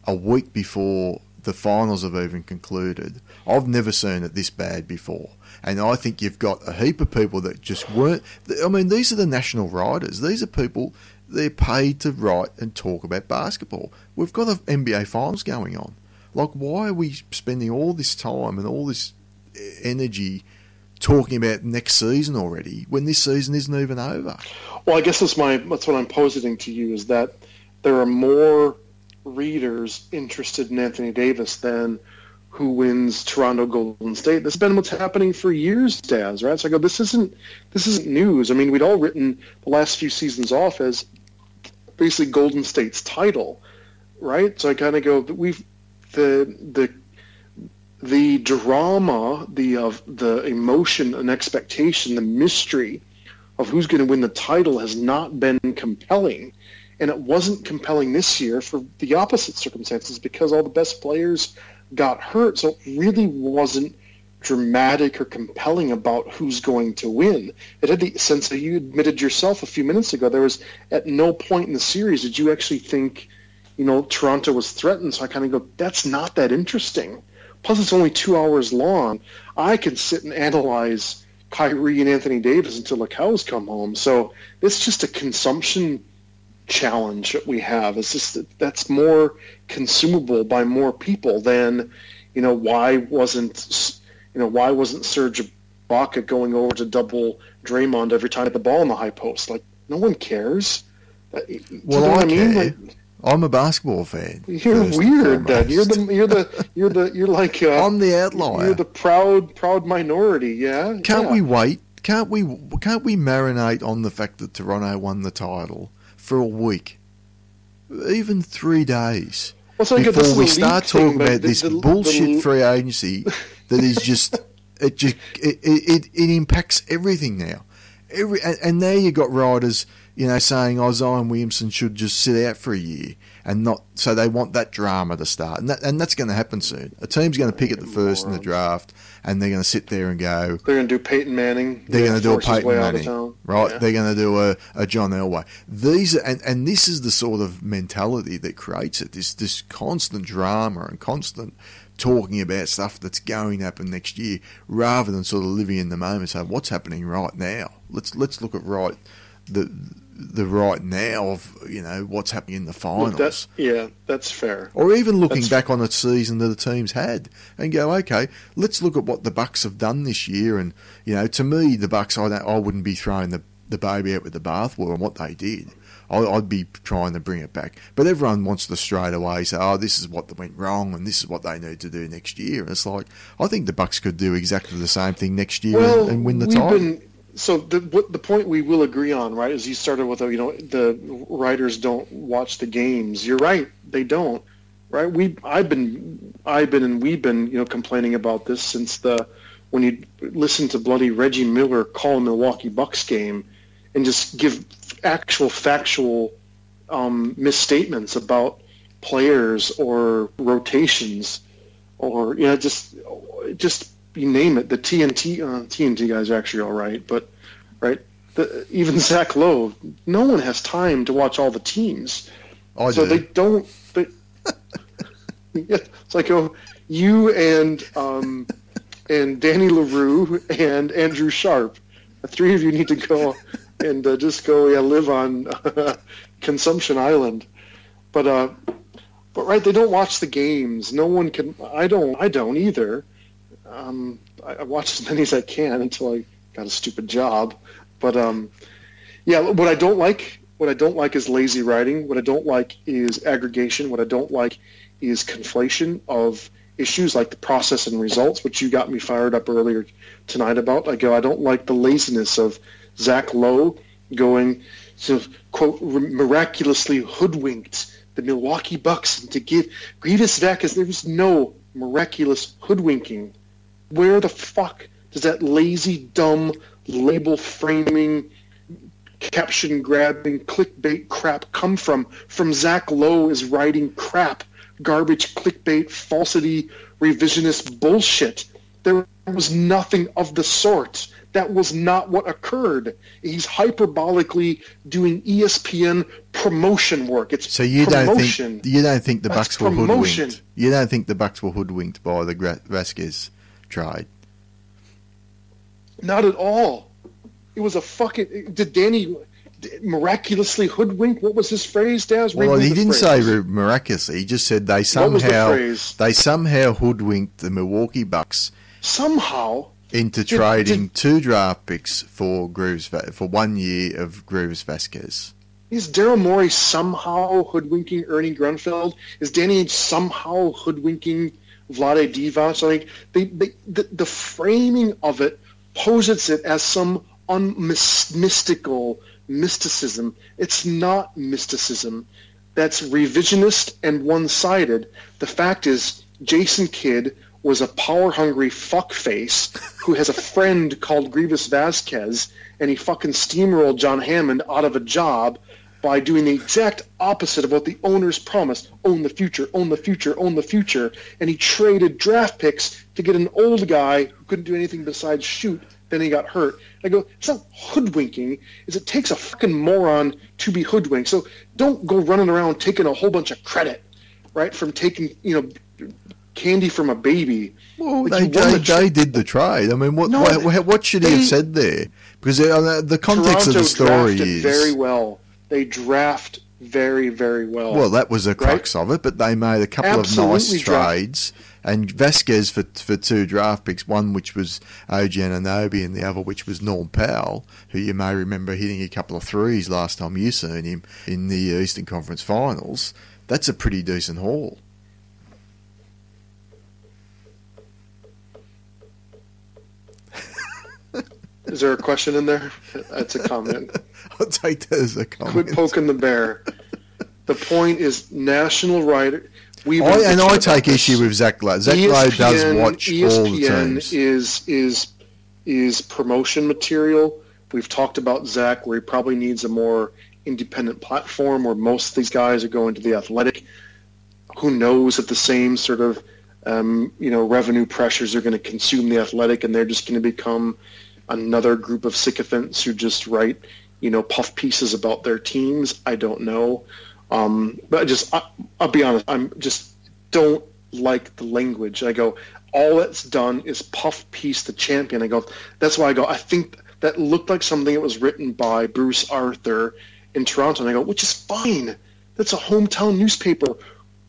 A: a week before the finals have even concluded. I've never seen it this bad before. And I think you've got a heap of people that just weren't. I mean, these are the national writers. These are people, they're paid to write and talk about basketball. We've got an NBA finals going on. Like, why are we spending all this time and all this energy talking about next season already when this season isn't even over?
B: Well, I guess that's my that's what I'm positing to you is that there are more readers interested in Anthony Davis than who wins Toronto Golden State. This has been what's happening for years, Daz, right? So I go, this isn't this isn't news. I mean, we'd all written the last few seasons off as basically Golden State's title, right? So I kind of go, we've the the the drama, the of the emotion and expectation, the mystery of who's going to win the title has not been compelling. And it wasn't compelling this year for the opposite circumstances because all the best players got hurt. So it really wasn't dramatic or compelling about who's going to win. It had the sense that you admitted yourself a few minutes ago. There was at no point in the series did you actually think, you know, Toronto was threatened. So I kind of go, that's not that interesting. Plus, it's only two hours long. I can sit and analyze Kyrie and Anthony Davis until the cows come home. So it's just a consumption challenge that we have. is just that that's more consumable by more people than, you know, why wasn't, you know, why wasn't Serge Ibaka going over to double Draymond every time at the ball in the high post? Like, no one cares.
A: well, you know I, I mean? Like, I'm a basketball fan.
B: You're weird, Dad. You're the you're the you're the you're like uh,
A: I'm the outlier.
B: You're the proud proud minority. Yeah.
A: Can't
B: yeah.
A: we wait? Can't we can't we marinate on the fact that Toronto won the title for a week, even three days well, before we start talking thing, about this the, bullshit the, free agency that is just it just it, it, it impacts everything now. Every and, and there you got riders you know, saying, oh, Zion Williamson should just sit out for a year and not. So they want that drama to start, and that, and that's going to happen soon. A team's going to pick at the first in the draft, and they're going to sit there and go.
B: They're going to do Peyton Manning.
A: They're going to do a Peyton Manning, right? Yeah. They're going to do a, a John Elway. These are, and and this is the sort of mentality that creates it. This this constant drama and constant talking about stuff that's going to happen next year, rather than sort of living in the moment. So what's happening right now? Let's let's look at right the the right now of you know what's happening in the finals.
B: That, yeah, that's fair.
A: Or even looking that's back on a season that the teams had and go, okay, let's look at what the Bucks have done this year. And you know, to me, the Bucks, I don't, I wouldn't be throwing the the baby out with the bathwater on what they did. I'd be trying to bring it back. But everyone wants to straight away say, "Oh, this is what went wrong, and this is what they need to do next year." And it's like I think the Bucks could do exactly the same thing next year well, and, and, win the title.
B: So the what, the point we will agree on, right, is you started with, you know, the writers don't watch the games. You're right, they don't, right? We I've been I've been and we've been, you know, complaining about this since the when you listen to bloody Reggie Miller call a Milwaukee Bucks game and just give actual factual um, misstatements about players or rotations or you know just just you name it. The TNT uh, TNT guys are actually all right, but right, the, even Zach Lowe, no one has time to watch all the teams,
A: I
B: so
A: do.
B: they don't. They, yeah, it's like oh, you and um, and Danny Leroux and Andrew Sharp, the three of you need to go and uh, just go yeah live on uh, Consumption Island, but uh, but right, they don't watch the games. No one can. I don't. I don't either. Um, I, I watch as many as I can until I got a stupid job. But um, yeah, what I don't like, what I don't like is lazy writing. What I don't like is aggregation. What I don't like is conflation of issues like the process and results, which you got me fired up earlier tonight about. I go, I don't like the laziness of Zach Lowe going to quote miraculously hoodwinked the Milwaukee Bucks to give Greivis Vasquez. There was no miraculous hoodwinking. Where the fuck does that lazy, dumb label framing? caption grabbing clickbait crap come from? From Zach Lowe is writing crap garbage, clickbait, falsity, revisionist bullshit. There was nothing of the sort. That was not what occurred. He's hyperbolically doing ESPN promotion work. It's
A: so you
B: promotion.
A: don't think you don't think the Bucks were hoodwinked. You don't think the Bucks were hoodwinked by the Vasquez trade.
B: Not at all. It was a fucking. Did Danny miraculously hoodwink? What was his phrase, Daz?
A: Well, he didn't phrase. say miraculously. He just said they somehow the they somehow hoodwinked the Milwaukee Bucks
B: somehow
A: into did, trading did, two draft picks for Greivis for one year of Greivis Vasquez.
B: Is Daryl Morey somehow hoodwinking Ernie Grunfeld? Is Danny somehow hoodwinking Vlade Divac? I think they, they, the, the framing of it poses it as some unmystical mysticism. It's not mysticism. That's revisionist and one-sided. The fact is, Jason Kidd was a power-hungry fuckface who has a friend called Greivis Vasquez, and he fucking steamrolled John Hammond out of a job by doing the exact opposite of what the owners promised. Own the future, own the future, own the future. And he traded draft picks to get an old guy who couldn't do anything besides shoot then he got hurt. I go, it's not hoodwinking. Is it takes a fucking moron to be hoodwinked. So don't go running around taking a whole bunch of credit, right, from taking you know candy from a baby.
A: Well, like they, they, the they, did the trade. I mean, what no, what, what, should they, he have said there? Because uh, the context
B: Toronto
A: of the story is
B: very well. They draft very very well.
A: Well, that was the crux right? of it, but they made a couple Absolutely of nice trades. And Vasquez for for two draft picks, one which was OG Anunoby and the other which was Norm Powell, who you may remember hitting a couple of threes last time you seen him in the Eastern Conference Finals. That's a pretty decent haul.
B: Is there a question in there? That's a comment.
A: I'll take that as a comment.
B: Quit poking the bear. The point is, national writer
A: we I, and I take issue with Zach Lowe. Zach ESPN, Lowe does watch ESPN all the teams.
B: Is is is promotion material. We've talked about Zach, where he probably needs a more independent platform, where most of these guys are going to the athletic. Who knows if the same sort of um, you know revenue pressures are going to consume the athletic, and they're just going to become another group of sycophants who just write you know puff pieces about their teams. I don't know. Um, but I just, I, I'll be honest, I'm just don't like the language. I go, all that's done is puff piece the champion. I go, that's why I go, I think that looked like something that was written by Bruce Arthur in Toronto. And I go, which is fine. That's a hometown newspaper.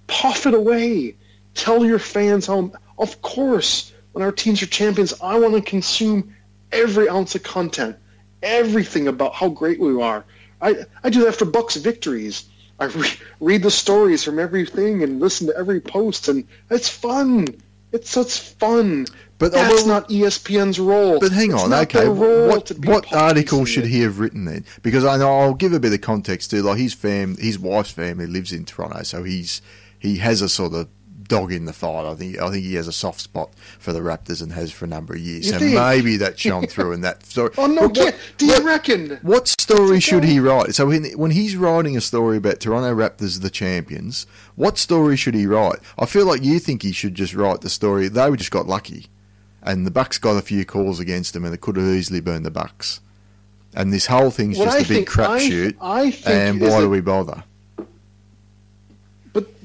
B: Puff it away. Tell your fans how, of course, when our teams are champions, I want to consume every ounce of content, everything about how great we are. I, I do that for Bucks victories. I re- read the stories from everything and listen to every post, and it's fun. It's such fun. But that's not ESPN's role.
A: But hang on, okay. What, what article should he have written then? Because I know I'll give a bit of context too. Like his fam, his wife's family lives in Toronto, so he's he has a sort of dog in the fight. I think I think he has a soft spot for the Raptors and has for a number of years. You so think? maybe that shone through in that story.
B: oh no! What, do you what, reckon?
A: What story should he write? So when, when he's writing a story about Toronto Raptors, the champions, what story should he write? I feel like you think he should just write the story. They just got lucky, and the Bucks got a few calls against them, and it could have easily burned the Bucks. And this whole thing's just I a big crapshoot. And why do we bother?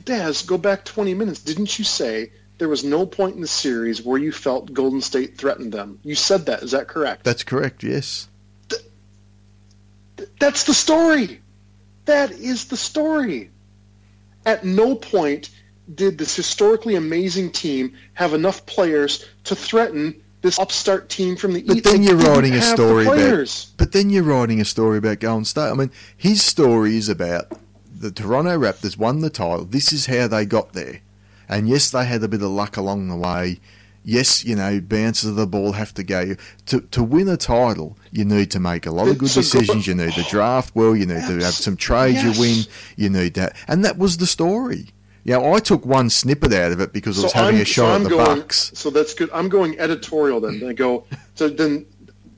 B: Daz, go back 20 minutes. Didn't you say there was no point in the series where you felt Golden State threatened them? You said that. Is that correct?
A: That's correct, yes. Th-
B: that's the story. That is the story. At no point did this historically amazing team have enough players to threaten this upstart team from the
A: but
B: East.
A: Then you're writing a story about. But then you're writing a story about Golden State. I mean, his story is about the Toronto Raptors won the title. This is how they got there. And yes, they had a bit of luck along the way. Yes, you know, bounces of the ball have to go. To, to win a title, you need to make a lot of good
B: It's a good-
A: decisions. You need to draft well. You need to have some trades
B: Yes.
A: you win. You need that. And that was the story. You know, I took one snippet out of it because I was having
B: I'm-
A: a shot
B: I'm
A: at the
B: going,
A: Bucks.
B: So that's good. I'm going editorial then. I go, so then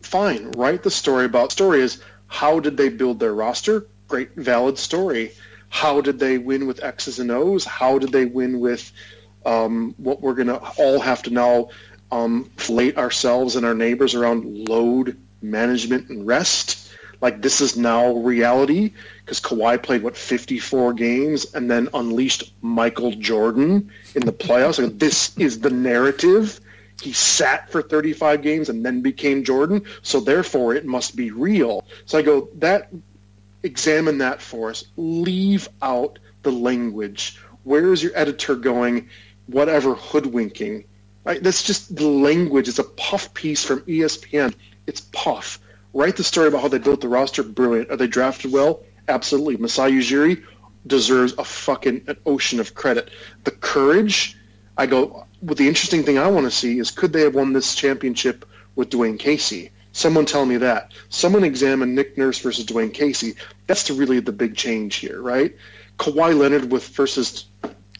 B: fine, write the story about story is how did they build their roster? Great, valid story. How did they win with X's and O's? How did they win with um, what we're going to all have to now um, flate ourselves and our neighbors around load management and rest? Like this is now reality because Kawhi played what 54 games and then unleashed Michael Jordan in the playoffs. Like, this is the narrative. He sat for 35 games and then became Jordan, so therefore it must be real. So I go that examine that for us. Leave out the language. Where is your editor going? Whatever hoodwinking. Right? That's just the language. It's a puff piece from ESPN. It's puff. Write the story about how they built the roster. Brilliant. Are they drafted well? Absolutely. Masai Ujiri deserves a fucking an ocean of credit. The courage. I go. What the interesting thing I want to see is could they have won this championship with Dwane Casey? Someone tell me that. Someone examine Nick Nurse versus Dwane Casey. That's the, really the big change here, right? Kawhi Leonard with versus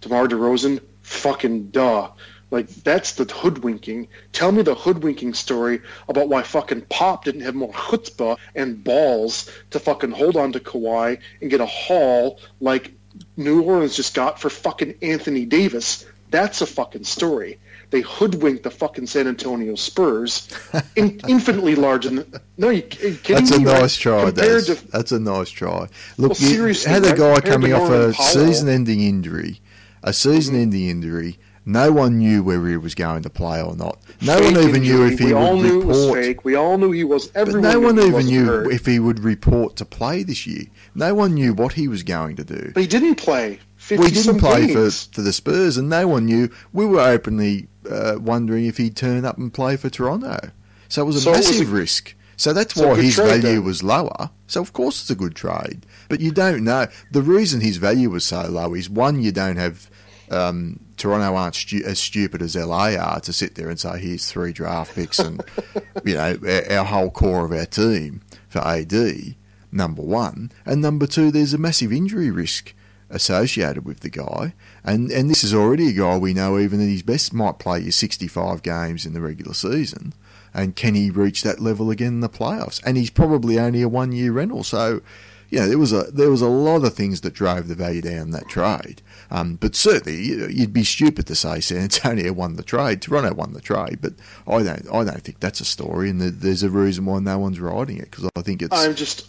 B: DeMar DeRozan. Fucking duh. Like that's the hoodwinking. Tell me the hoodwinking story about why fucking Pop didn't have more chutzpah and balls to fucking hold on to Kawhi and get a haul like New Orleans just got for fucking Anthony Davis. That's a fucking story. They hoodwinked the fucking San Antonio Spurs, in, infinitely larger than. No, you, are you kidding
A: That's a
B: me? right?
A: nice try,
B: to
A: That's a nice try. Look,
B: Well,
A: you
B: seriously,
A: had a guy coming off a season-ending injury, a season-ending
B: Mm-hmm.
A: injury. No one knew whether he was going to play or not. No one
B: fake
A: even knew if he
B: we all
A: would
B: knew it was
A: report.
B: fake. We all knew he was.
A: But no one even knew
B: hurt.
A: if he would report to play this year. No one knew what he was going to do.
B: But he didn't play. 50
A: We didn't play for, for the Spurs, and no one knew. We were openly uh, wondering if he'd turn up and play for Toronto. So it was a
B: So it was
A: massive
B: a-
A: risk. So that's why his
B: trade
A: value
B: then.
A: was lower. So of course it's a good trade. But you don't know. The reason his value was so low is one, you don't have um, Toronto aren't stu- as stupid as LA are to sit there and say here's three draft picks and you know our, our whole core of our team for AD. Number one, and number two, there's a massive injury risk associated with the guy, and and this is already a guy we know even at his best might play you 65 games in the regular season, and can he reach that level again in the playoffs? And he's probably only a one year rental, so you know there was a there was a lot of things that drove the value down that trade. Um, but certainly you- you'd be stupid to say San Antonio won the trade, Toronto won the trade, but I don't I don't think that's a story, and there- there's a reason why no one's writing it because I think it's
B: I'm just,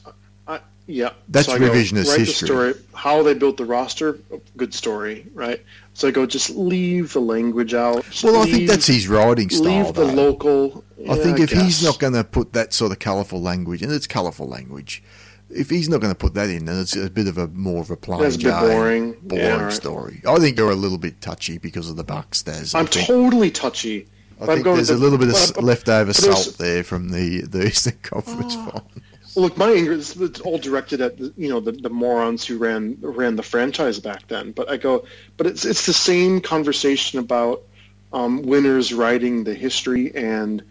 B: yeah.
A: That's
B: I go,
A: revisionist
B: write
A: history.
B: The story, how they built the roster, good story, right? So I go, just leave the language out.
A: Well I think that's his writing style.
B: leave the
A: though.
B: local.
A: I think if he's not going to put that sort of colourful language, and it's colourful language, if he's not going to put that in, then it's a bit of a more of a plain
B: That's a boring.
A: boring
B: Yeah, right.
A: story. I think you're a little bit touchy because of the Bucks. I
B: I'm totally touchy.
A: I think there's a little bit of
B: but-
A: leftover
B: but
A: salt there from the, the Eastern Conference
B: oh.
A: final.
B: Look, my anger is all directed at you know the, the morons who ran ran the franchise back then. But I go, but it's it's the same conversation about um, winners writing the history and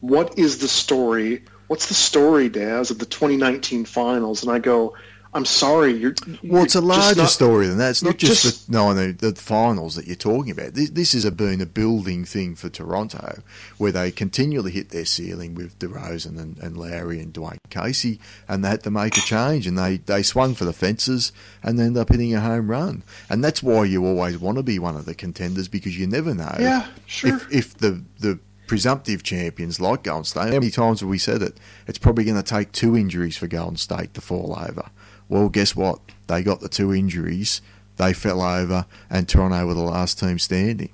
B: what is the story? What's the story, Daz, of the 2019 finals? And I go, I'm sorry, you're.
A: Well, it's a larger
B: not-
A: story than that. It's not just,
B: just-
A: the, no, no, the finals that you're talking about. This, this has been a building thing for Toronto, where they continually hit their ceiling with DeRozan and, and Lowry and Dwane Casey, and they had to make a change, and they, they swung for the fences and ended up hitting a home run. And that's why you always want to be one of the contenders because you never know
B: Yeah, sure.
A: if, if the the presumptive champions like Golden State. How many times have we said it? It's probably going to take two injuries for Golden State to fall over. Well, guess what? They got the two injuries. They fell over, and Toronto were the last team standing.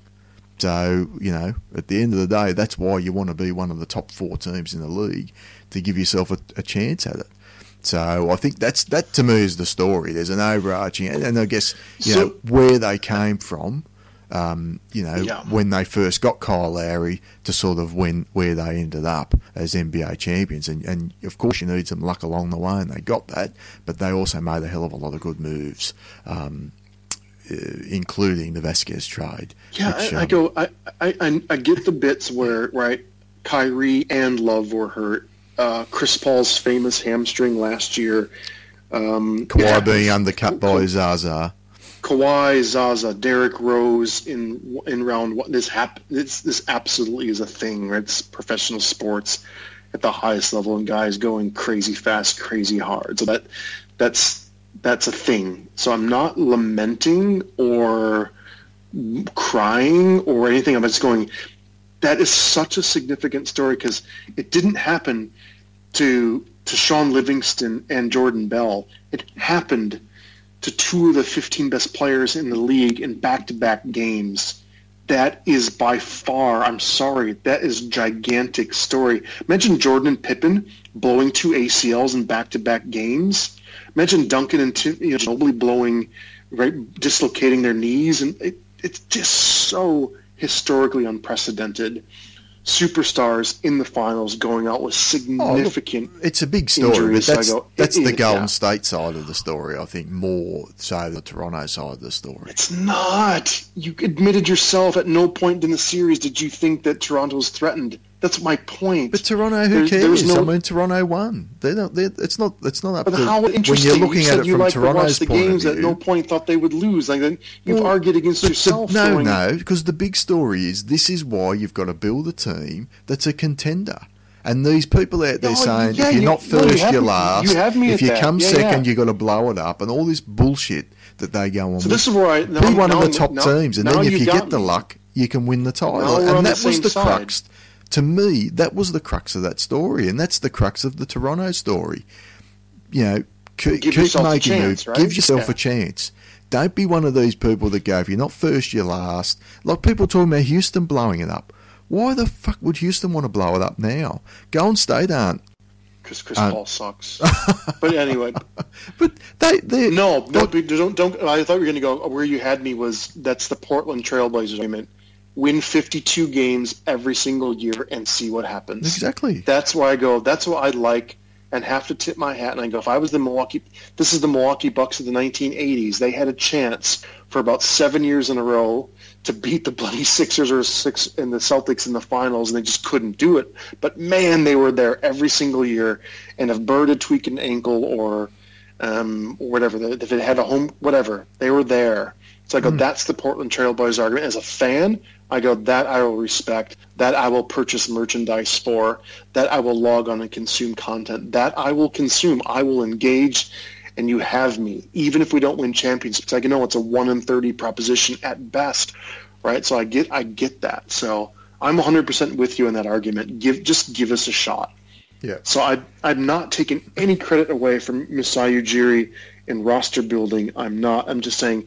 A: So, you know, at the end of the day, that's why you want to be one of the top four teams in the league to give yourself a, a chance at it. So I think that's that to me is the story. There's an overarching, and, and I guess you
B: So-
A: know where they came from. Um, you know,
B: Yeah.
A: when they first got Kyle Lowry to sort of win where they ended up as NBA champions, and, and of course you need some luck along the way, and they got that, but they also made a hell of a lot of good moves. Um, uh, including the Vasquez trade.
B: Yeah,
A: which,
B: I, I
A: um,
B: go. I, I I I get the bits where right, Kyrie and Love were hurt. Uh, Chris Paul's famous hamstring last year. Um,
A: Kawhi being undercut by Zaza.
B: Kawhi, Zaza, Derrick Rose in in round one. This hap- this this absolutely is a thing. Right? It's professional sports at the highest level, and guys going crazy fast, crazy hard. So that that's that's a thing. So I'm not lamenting or crying or anything. I'm just going. That is such a significant story because it didn't happen to to Shaun Livingston and Jordan Bell. It happened to two of the 15 best players in the league in back-to-back games. That is by far, I'm sorry, that is gigantic story. Mention Jordan and Pippen blowing two ACLs in back-to-back games. Mention Duncan and Tim, you know, Ginobili blowing, right, dislocating their knees, and it, it's just so historically unprecedented. Superstars in the finals going out with oh, significant.
A: It's a big story,
B: Injuries,
A: but that's,
B: go,
A: that's the
B: is,
A: Golden
B: yeah.
A: State side of the story, I think, more so the Toronto side of the story.
B: It's not. You admitted yourself at no point in the series did you think that Toronto was threatened. That's my point.
A: But Toronto, who
B: There's-
A: cares?
B: no-
A: I mean, Toronto won. They're not, they're, it's not. It's not up
B: but
A: to
B: how
A: when
B: interesting!
A: you're looking
B: you
A: at it from
B: like to watch the games
A: of
B: at no point thought they would lose. Like then you've
A: Well,
B: argued against yourself.
A: no, no, because the big story is this is why you've got to build a team that's a contender. And these people out there
B: No,
A: saying
B: yeah,
A: if you're
B: you-
A: not
B: no, you
A: first, you're last.
B: you have me
A: if you
B: that.
A: come
B: Yeah,
A: second,
B: yeah.
A: you got to blow it up, and all this bullshit that they go on.
B: So
A: with.
B: this is where I
A: be one of the top teams, and then if you get the luck, you can win the title. And that was the crux. To me, that was the crux of that story, and that's the crux of the Toronto story. You know, keep,
B: Give
A: keep
B: yourself a
A: making
B: chance,
A: moves.
B: right?
A: Give yourself
B: Yeah.
A: a chance. Don't be one of these people that go, if you're not first, you're last. Like people talking about Houston blowing it up. Why the fuck would Houston want to blow it up now? Golden State aren't.
B: because Chris
A: Uh,
B: Paul sucks. but anyway,
A: But they, they
B: no, no, don't, don't. I thought you were going to go where you had me was that's the Portland Trailblazers argument. Win 52 games every single year and see what happens.
A: exactly.
B: That's where I go. That's what I like, and have to tip my hat. And I go, if I was the Milwaukee, this is the Milwaukee Bucks of the 1980s. They had a chance for about seven years in a row to beat the bloody Sixers or six in the Celtics in the finals, and they just couldn't do it. But man, they were there every single year. And if Bird had tweaked an ankle or um, or whatever, if it had a home, whatever, they were there. So I go, that's the Portland Trailblazers argument. As a fan, I go, that I will respect, that I will purchase merchandise for, that I will log on and consume content, that I will consume, I will engage, and you have me, even if we don't win championships. I can know it's a one in thirty proposition at best, right? So I get, I get that. So I'm 100% with you in that argument. Give, just give us a shot.
A: Yeah.
B: So I, I'm not taking any credit away from Masai Ujiri in roster building. I'm not. I'm just saying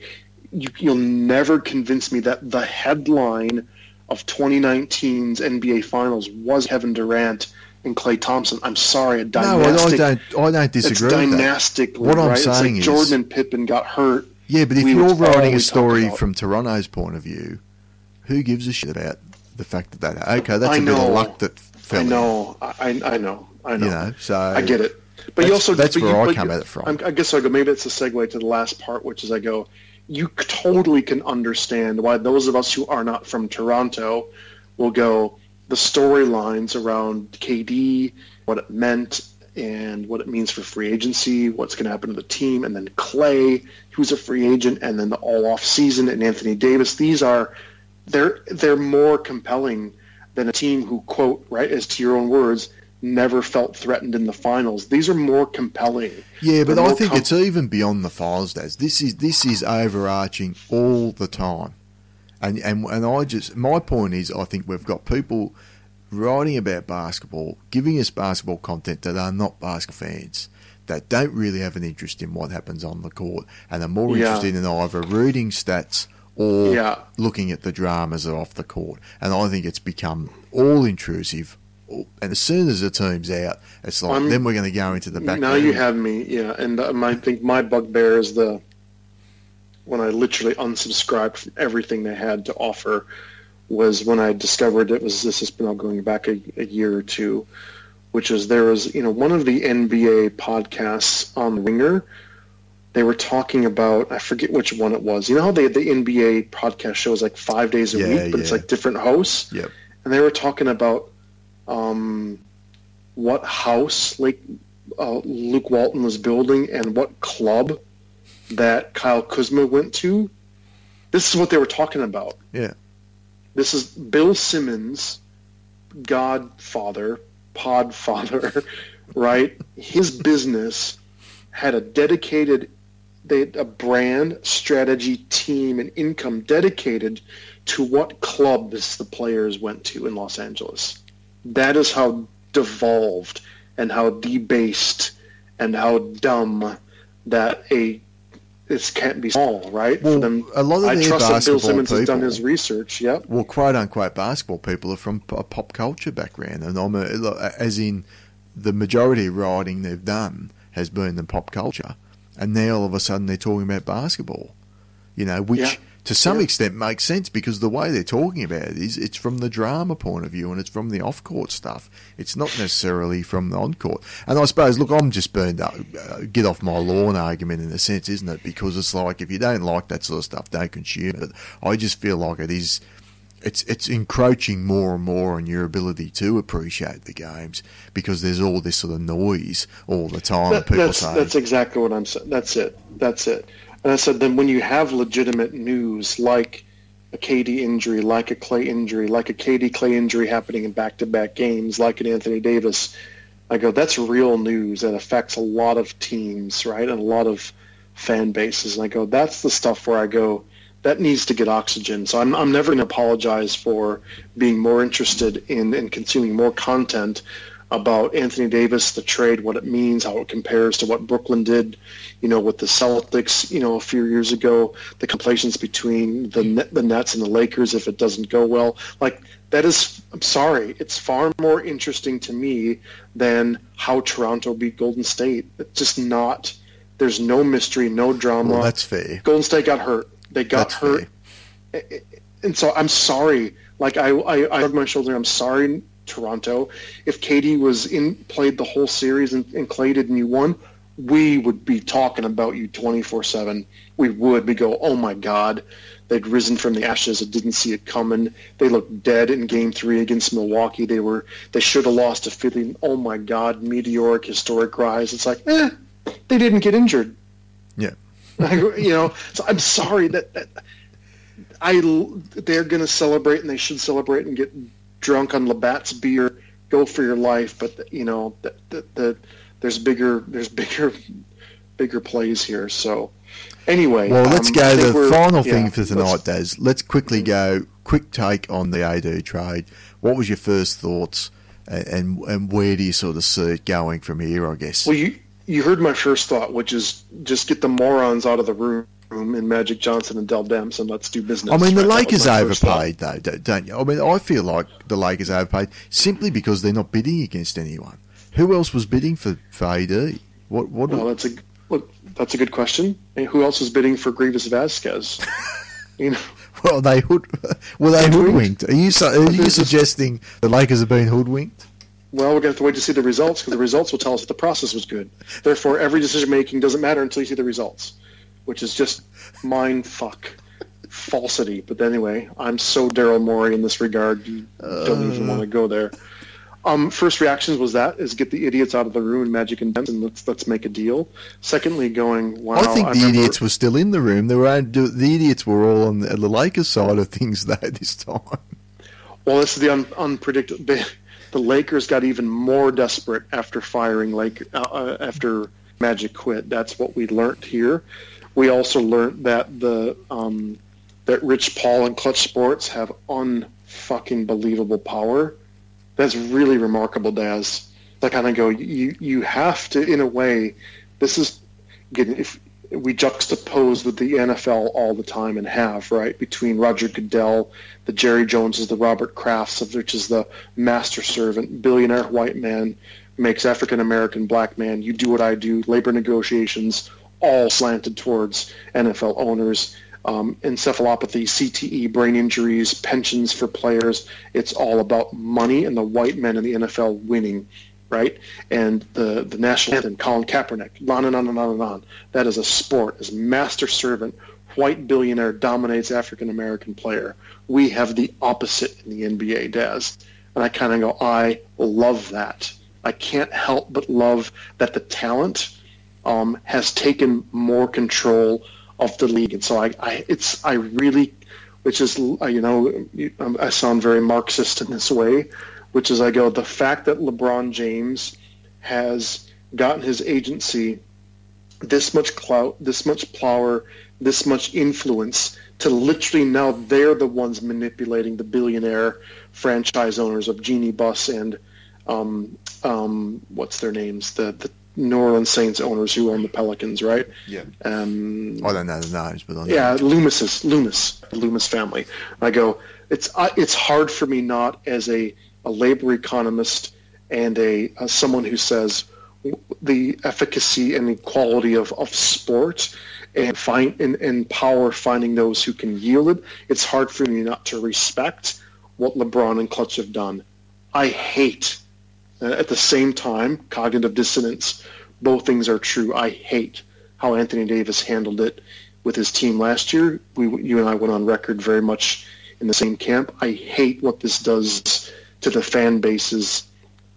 B: you, you'll never convince me that the headline of 2019's NBA Finals was Kevin Durant and Klay Thompson. I'm sorry, a
A: No, I, I
B: dynastic.
A: don't. I don't
B: it's
A: disagree with that.
B: dynastic.
A: What I'm
B: right? it's
A: saying
B: like
A: is-
B: Jordan and Pippen got hurt.
A: Yeah, but if
B: we
A: you're writing a story from Toronto's point of view, who gives a shit about the fact that that? Okay, that's
B: I
A: a bit of luck that fell.
B: I know. I, I know. I know.
A: You know, so
B: I get it. But you also
A: that's where
B: you-
A: I come at it from.
B: I'm- I guess I go. Maybe it's a segue to the last part, which is I go. You totally can understand why those of us who are not from Toronto will go. The storylines around KD, what it meant, and what it means for free agency, what's going to happen to the team, and then Klay, who's a free agent, and then the all off season, and Anthony Davis. These are they're they're more compelling than a team who quote right as to your own words never felt threatened in the finals. These are more compelling.
A: yeah, but I think
B: com-
A: it's even beyond the finals. Daz. This is this is overarching all the time, and and and I just my point is I think we've got people writing about basketball, giving us basketball content that are not basketball fans. That don't really have an interest in what happens on the court and are more
B: Yeah.
A: interested in either reading stats or
B: Yeah.
A: looking at the dramas off the court. And I think it's become all intrusive. And as soon as the team's out, it's like
B: I'm-
A: then we're going to go into the back.
B: now you have me, yeah. And um, I think my bugbear is the when I literally unsubscribed from everything they had to offer was when I discovered it was this has been all going back a, a year or two, which is there was you know one of the NBA podcasts on Ringer they were talking about I forget which one it was. You know how they the NBA podcast shows like five days a
A: Yeah,
B: week, but it's like different hosts.
A: Yep.
B: And they were talking about um, what house like uh, Luke Walton was building and what club that Kyle Kuzma went to. This is what they were talking about.
A: Yeah.
B: This is Bill Simmons, Godfather, Podfather, right? His business had a dedicated, they had a brand, strategy, team, and income dedicated to what clubs the players went to in Los Angeles. That is how devolved and how debased and how dumb that a this can't be small, right?
A: Well,
B: For them,
A: a lot of
B: I trust that Bill Simmons has done his research. Yep.
A: well, quote unquote basketball people are from a pop culture background, and I'm a, as in the majority of writing they've done has been in pop culture, and now all of a sudden they're talking about basketball, you know, which
B: Yeah.
A: To some
B: Yeah.
A: extent makes sense because the way they're talking about it is it's from the drama point of view and it's from the off court stuff. It's not necessarily from the on court. And I suppose, look, I'm just burned up, uh, get off my lawn argument in a sense, isn't it? Because it's like if you don't like that sort of stuff, don't consume it. I just feel like it is it's it's encroaching more and more on your ability to appreciate the games because there's all this sort of noise all the time.
B: That-
A: people
B: that's
A: say,
B: that's exactly what I'm saying. That's it. That's it. And I said then when you have legitimate news like a KD injury, like a Klay injury, like a KD Klay injury happening in back-to-back games, like an Anthony Davis, I go that's real news that affects a lot of teams, right, and a lot of fan bases. And I go that's the stuff where I go that needs to get oxygen. So I'm I'm never going to apologize for being more interested in in consuming more content about Anthony Davis, the trade, what it means, how it compares to what Brooklyn did, you know, with the Celtics, you know, a few years ago, the complaints between the the Nets and the Lakers if it doesn't go well. Like that is, I'm sorry, it's far more interesting to me than how Toronto beat Golden State. It's just not. There's no mystery, no drama.
A: well, that's fair.
B: Golden State got hurt. They got
A: That's
B: hurt and so I'm sorry. Like I, I, I shrugged my shoulder. I'm sorry, Toronto. If KD was in, played the whole series and, and Klay did and you won, we would be talking about you 24 seven. We would. We go, oh my God, they'd risen from the ashes. I didn't see it coming. They looked dead in Game Three against Milwaukee. They were. They should have lost to Philly. Oh my God, meteoric, historic rise. It's like, eh, they didn't get injured.
A: Yeah.
B: you know, so I'm sorry that, that I they're going to celebrate and they should celebrate and get drunk on Labatt's beer. Go for your life, but you know that that the, there's bigger there's bigger bigger plays here. So anyway,
A: Well, let's
B: um,
A: go
B: I
A: to
B: think
A: the final
B: yeah,
A: thing for tonight, Daz. Let's quickly go. Quick take on the AD trade. What was your first thoughts, and and where do you sort of see it going from here? I guess.
B: Well, you you heard my first thought, which is just get the morons out of the room Um, in Magic Johnson and Dell Demps and let's do business.
A: I mean, the
B: Right,
A: Lakers overpaid, though, don't- you? I mean, I feel like the Lakers overpaid simply because they're not bidding against anyone. Who else was bidding for, for AD? What? What?
B: Well, that's a look. That's a good question. And who else was bidding for Greivis Vasquez? you know,
A: Well, they hood. Were they
B: Hoodwinked?
A: hoodwinked? Are you su- are you suggesting the Lakers have been hoodwinked?
B: well, we're going to have to wait to see the results because the results will tell us that the process was good. Therefore, every decision making doesn't matter until you see the results, which is just mind fuck falsity. But anyway, I'm so Daryl Morey in this regard. You don't even want to go there. Um, first reactions was that is get the idiots out of the room in Magic and and let's let's make a deal. Secondly, going wow.
A: I think the
B: remember-
A: idiots were still in the room. They were the idiots were all on the, the Lakers side of things though this time.
B: Well, this is the un- unpredictable. The Lakers got even more desperate after firing Lake uh, uh, after Magic quit. That's what we learned here. We also learned that the um, that Rich Paul and Klutch Sports have unfucking believable power. That's really remarkable, Daz. I kind of go, you you have to, in a way, this is again if we juxtapose with the NFL all the time and have right between Roger Goodell, the Jerry Joneses, the Robert Krafts, of which is the master servant, billionaire white man makes African American black man. You do what I do. Labor negotiations all slanted towards NFL owners. Um, encephalopathy, CTE, brain injuries, pensions for players. It's all about money and the white men in the NFL winning. right? And the, the national anthem, Colin Kaepernick, on and on and on and on. That is a sport, is master servant, white billionaire dominates African American player. We have the opposite in the NBA, Daz. And I kind of go, I love that. I can't help but love that the talent um, has taken more control of the league. And so I, I it's I really, which is you know um, I sound very Marxist in this way, which is I go the fact that LeBron James has gotten his agency this much clout, this much power, this much influence to literally now they're the ones manipulating the billionaire franchise owners of Jeanie Buss and um, um, what's their names the the New Orleans Saints owners who own the Pelicans, right?
A: Yeah.
B: Um,
A: I don't know the names, but I know.
B: yeah, Loomis's Loomis, the Loomis family. I go, it's I, it's hard for me not as a, a labor economist and a, a someone who says the efficacy and equality of, of sport and find and, and power finding those who can yield it. It's hard for me not to respect what LeBron and Klutch have done. I hate uh, at the same time, cognitive dissonance. Both things are true. I hate how Anthony Davis handled it with his team last year. We, you and I went on record very much in the same camp. I hate what this does to the fan bases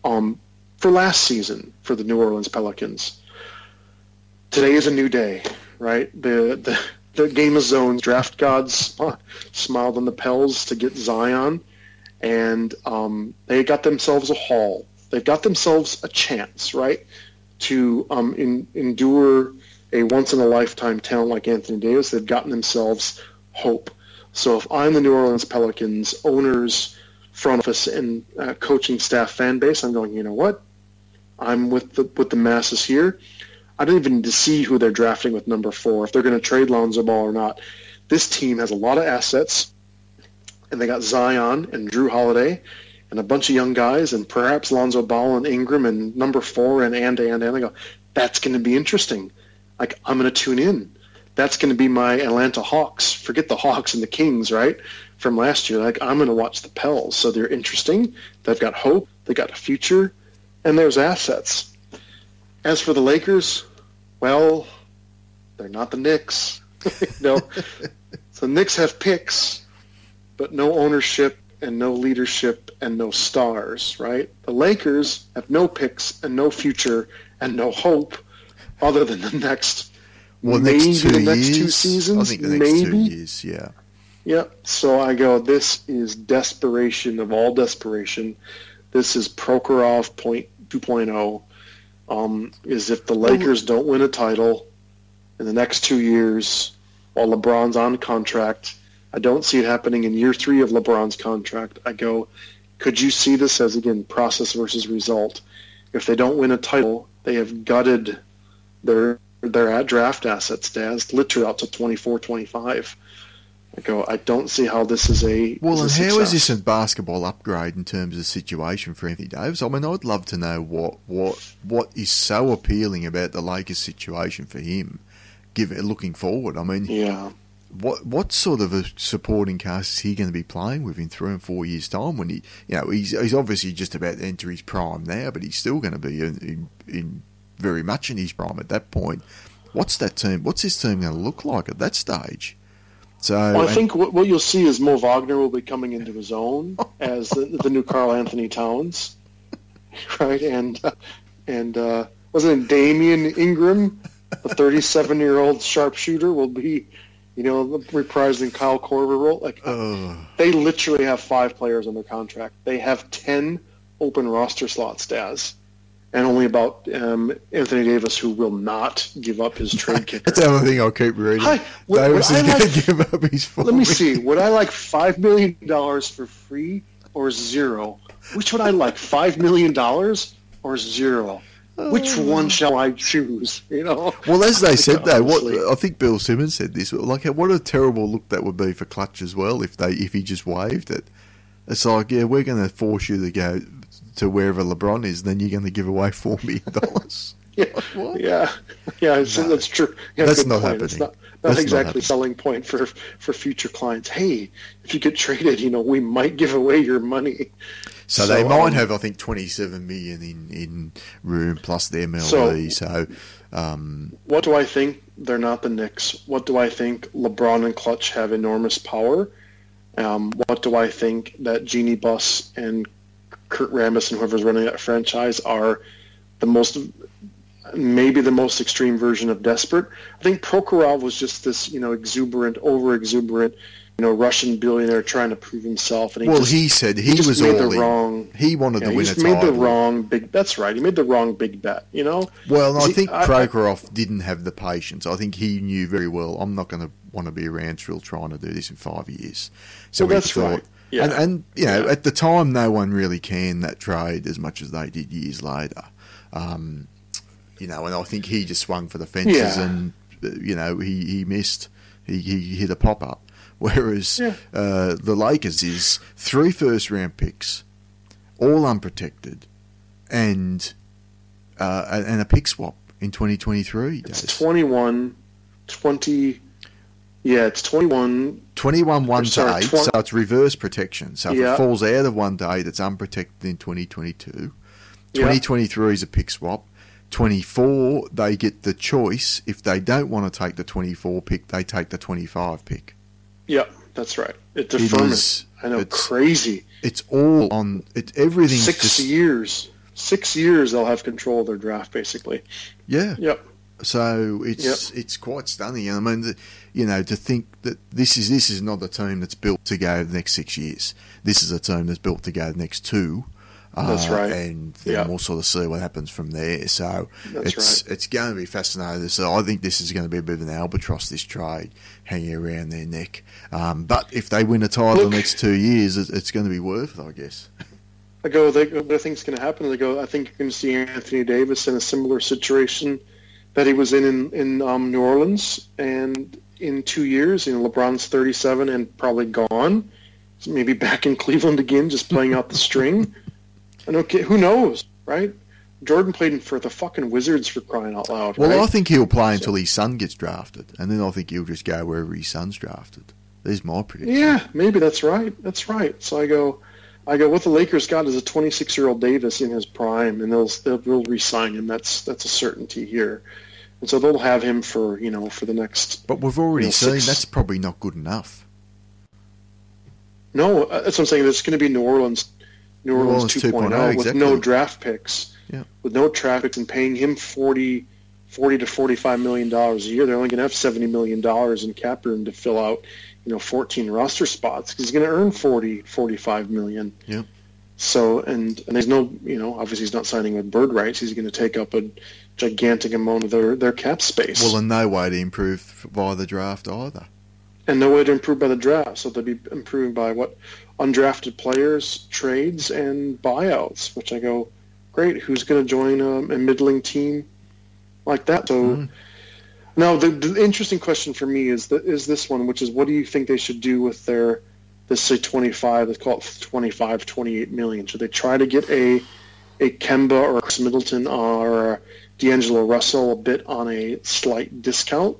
B: um, for last season for the New Orleans Pelicans. Today is a new day, right? The the, the game of zones draft gods smiled on the Pels to get Zion, and um, they got themselves a haul they've got themselves a chance, right, to um, in, endure a once in a lifetime talent like Anthony Davis. They've gotten themselves hope. So if I'm the New Orleans Pelicans owners, front office, and uh, coaching staff fan base, I'm going, you know what? I'm with the with the masses here. I don't even need to see who they're drafting with number four, if they're going to trade Lonzo Ball or not. This team has a lot of assets, and they got Zion and Jrue Holiday, and a bunch of young guys and perhaps Lonzo Ball and Ingram and number four and and and and I go, that's going to be interesting. Like I'm going to tune in. That's going to be my Atlanta Hawks. Forget the Hawks and the Kings, right? From last year. Like I'm going to watch the Pels. So they're interesting. They've got hope. They got a future, and there's assets. As for the Lakers, well, they're not the Knicks. no. so the Knicks have picks, but no ownership and no leadership and no stars, right? The Lakers have no picks and no future and no hope other than the next
A: well,
B: maybe
A: next two
B: the next
A: years,
B: two seasons.
A: I think the next
B: maybe.
A: two years, yeah.
B: Yep. So I go, this is desperation of all desperation. This is Prokhorov point 2.0. Um, is if the Lakers don't win a title in the next two years while LeBron's on contract, I don't see it happening in year three of LeBron's contract. I go, could you see this as, again, process versus result? If they don't win a title, they have gutted their their at draft assets, Daz, literally out to 24, 25. I go, I don't see how this is a
A: Well,
B: is
A: and
B: a
A: how is this a basketball upgrade in terms of situation for Anthony Davis? I mean, I'd love to know what what what is so appealing about the Lakers situation for him, give looking forward. I mean,
B: Yeah.
A: What what sort of a supporting cast is he going to be playing with in three and four years' time? When he, you know, he's he's obviously just about to enter his prime now, but he's still going to be in, in, in very much in his prime at that point. What's that team? What's his team going to look like at that stage? So
B: Well, I
A: and-
B: think what, what you'll see is Mo Wagner will be coming into his own as the, the new Karl-Anthony Towns, right? And uh, and uh, wasn't it Damian Ingram, the 37 year old sharpshooter, will be, you know, the reprising Kyle Korver role. Like
A: Ugh.
B: they literally have five players on their contract. They have 10 open roster slots, Daz. And only about um, Anthony Davis, who will not give up his trade kicker.
A: That's the only thing I'll keep reading.
B: What-
A: Davis is
B: I
A: going to give up his
B: Let me see. Would I like five million dollars for free or zero? Which would I like? Five million dollars or zero? Which one shall I choose? You know.
A: Well, as they said though, what I think Bill Simmons said this. Like, what a terrible look that would be for Klutch as well if they if he just waived it. It's like, yeah, we're going to force you to go to wherever LeBron is, then you're going to give away four million dollars.
B: Yeah,
A: What?
B: yeah, yeah.
A: No.
B: that's true. Yeah,
A: That's not
B: point. It's
A: happening.
B: not That's exactly not selling point for for future clients. Hey, if you get traded, you know, we might give away your money.
A: So, so they might um, have, I think, 27 million in, in room plus the MLE. So, so um,
B: what do I think? They're not the Knicks. What do I think? LeBron and Klutch have enormous power. Um, what do I think that Jeanie Buss and Kurt Rambis and whoever's running that franchise are the most, maybe the most extreme version of desperate. I think Prokhorov was just this, you know, exuberant, over exuberant you know, Russian billionaire trying to prove himself.
A: And he well, just, he said he, he was made the wrong. He wanted yeah, to win
B: he
A: a
B: made the wrong big. That's right. He made the wrong big bet. You know.
A: Well, I think Prokhorov didn't have the patience. I think he knew very well. I'm not going to want to be around still trying to do this in five years.
B: So well, that's thought, right.
A: Yeah. And, and you know, yeah. at the time, no one really canned that trade as much as they did years later. Um, you know, and I think he just swung for the fences, yeah. and you know, he he missed. He, he hit a pop up. Whereas yeah. uh, the Lakers is three first round picks, all unprotected, and uh, and a pick swap in 2023.
B: It's 21, 20. Yeah, it's 21.
A: 21 1 to 8, 20, so it's reverse protection. So if yeah. it falls out of one day, that's unprotected in 2022. 2023 yeah. is a pick swap. 24, they get the choice. If they don't want to take the 24 pick, they take the 25 pick.
B: Yeah, that's right. It defers. I know, it's, crazy.
A: It's all on. It everything.
B: Six
A: just,
B: years. Six years they'll have control of their draft, basically.
A: Yeah.
B: Yep.
A: So it's yep. it's quite stunning. I mean, the, you know, to think that this is this is not a team that's built to go the next six years. This is a team that's built to go the next two.
B: That's uh, right.
A: And then yep. we'll sort of see what happens from there. So That's it's right. it's going to be fascinating. So I think this is going to be a bit of an albatross, this trade, hanging around their neck. Um, but if they win a title Look, the next two years, it's going to be worth it, I guess.
B: I go, they, what I think is going to happen, they go, I think you're going to see Anthony Davis in a similar situation that he was in in, in um, New Orleans. And in two years, you know, LeBron's 37 and probably gone. maybe back in Cleveland again, just playing out the string. And okay, who knows, right? Jordan played for the fucking Wizards for crying out loud.
A: Well,
B: right? I
A: think he'll play until his son gets drafted, and then I think he'll just go wherever his son's drafted. There's my prediction.
B: Yeah, maybe that's right. That's right. So I go, I go. What the Lakers got is a 26 year old Davis in his prime, and they'll they'll re-sign him. That's that's a certainty here, and so they'll have him for you know for the next.
A: But we've already you know, seen six... that's probably not good enough.
B: No, uh, that's what I'm saying. It's going to be New Orleans New Orleans, Orleans 2.0, 2.0 with no draft picks.
A: Yeah.
B: With no draft picks and paying him 40, 40 to 45 million dollars a year. They're only going to have 70 million dollars in cap room to fill out, you know, 14 roster spots because he's going to earn 40, 45 million.
A: Yeah.
B: So and and there's no, you know, obviously he's not signing with bird rights. He's going to take up a gigantic amount of their their cap space.
A: Well, and no way to improve via the draft either.
B: And no way to improve by the draft. So they'll be improved by what undrafted players, trades, and buyouts, which I go, great, who's going to join a, a, middling team like that? So mm. now the, the, interesting question for me is that is this one, which is what do you think they should do with their, let's say 25, let's call it 25, 28 million. Should they try to get a, a Kemba or a Khris Middleton or D'Angelo Russell a bit on a slight discount?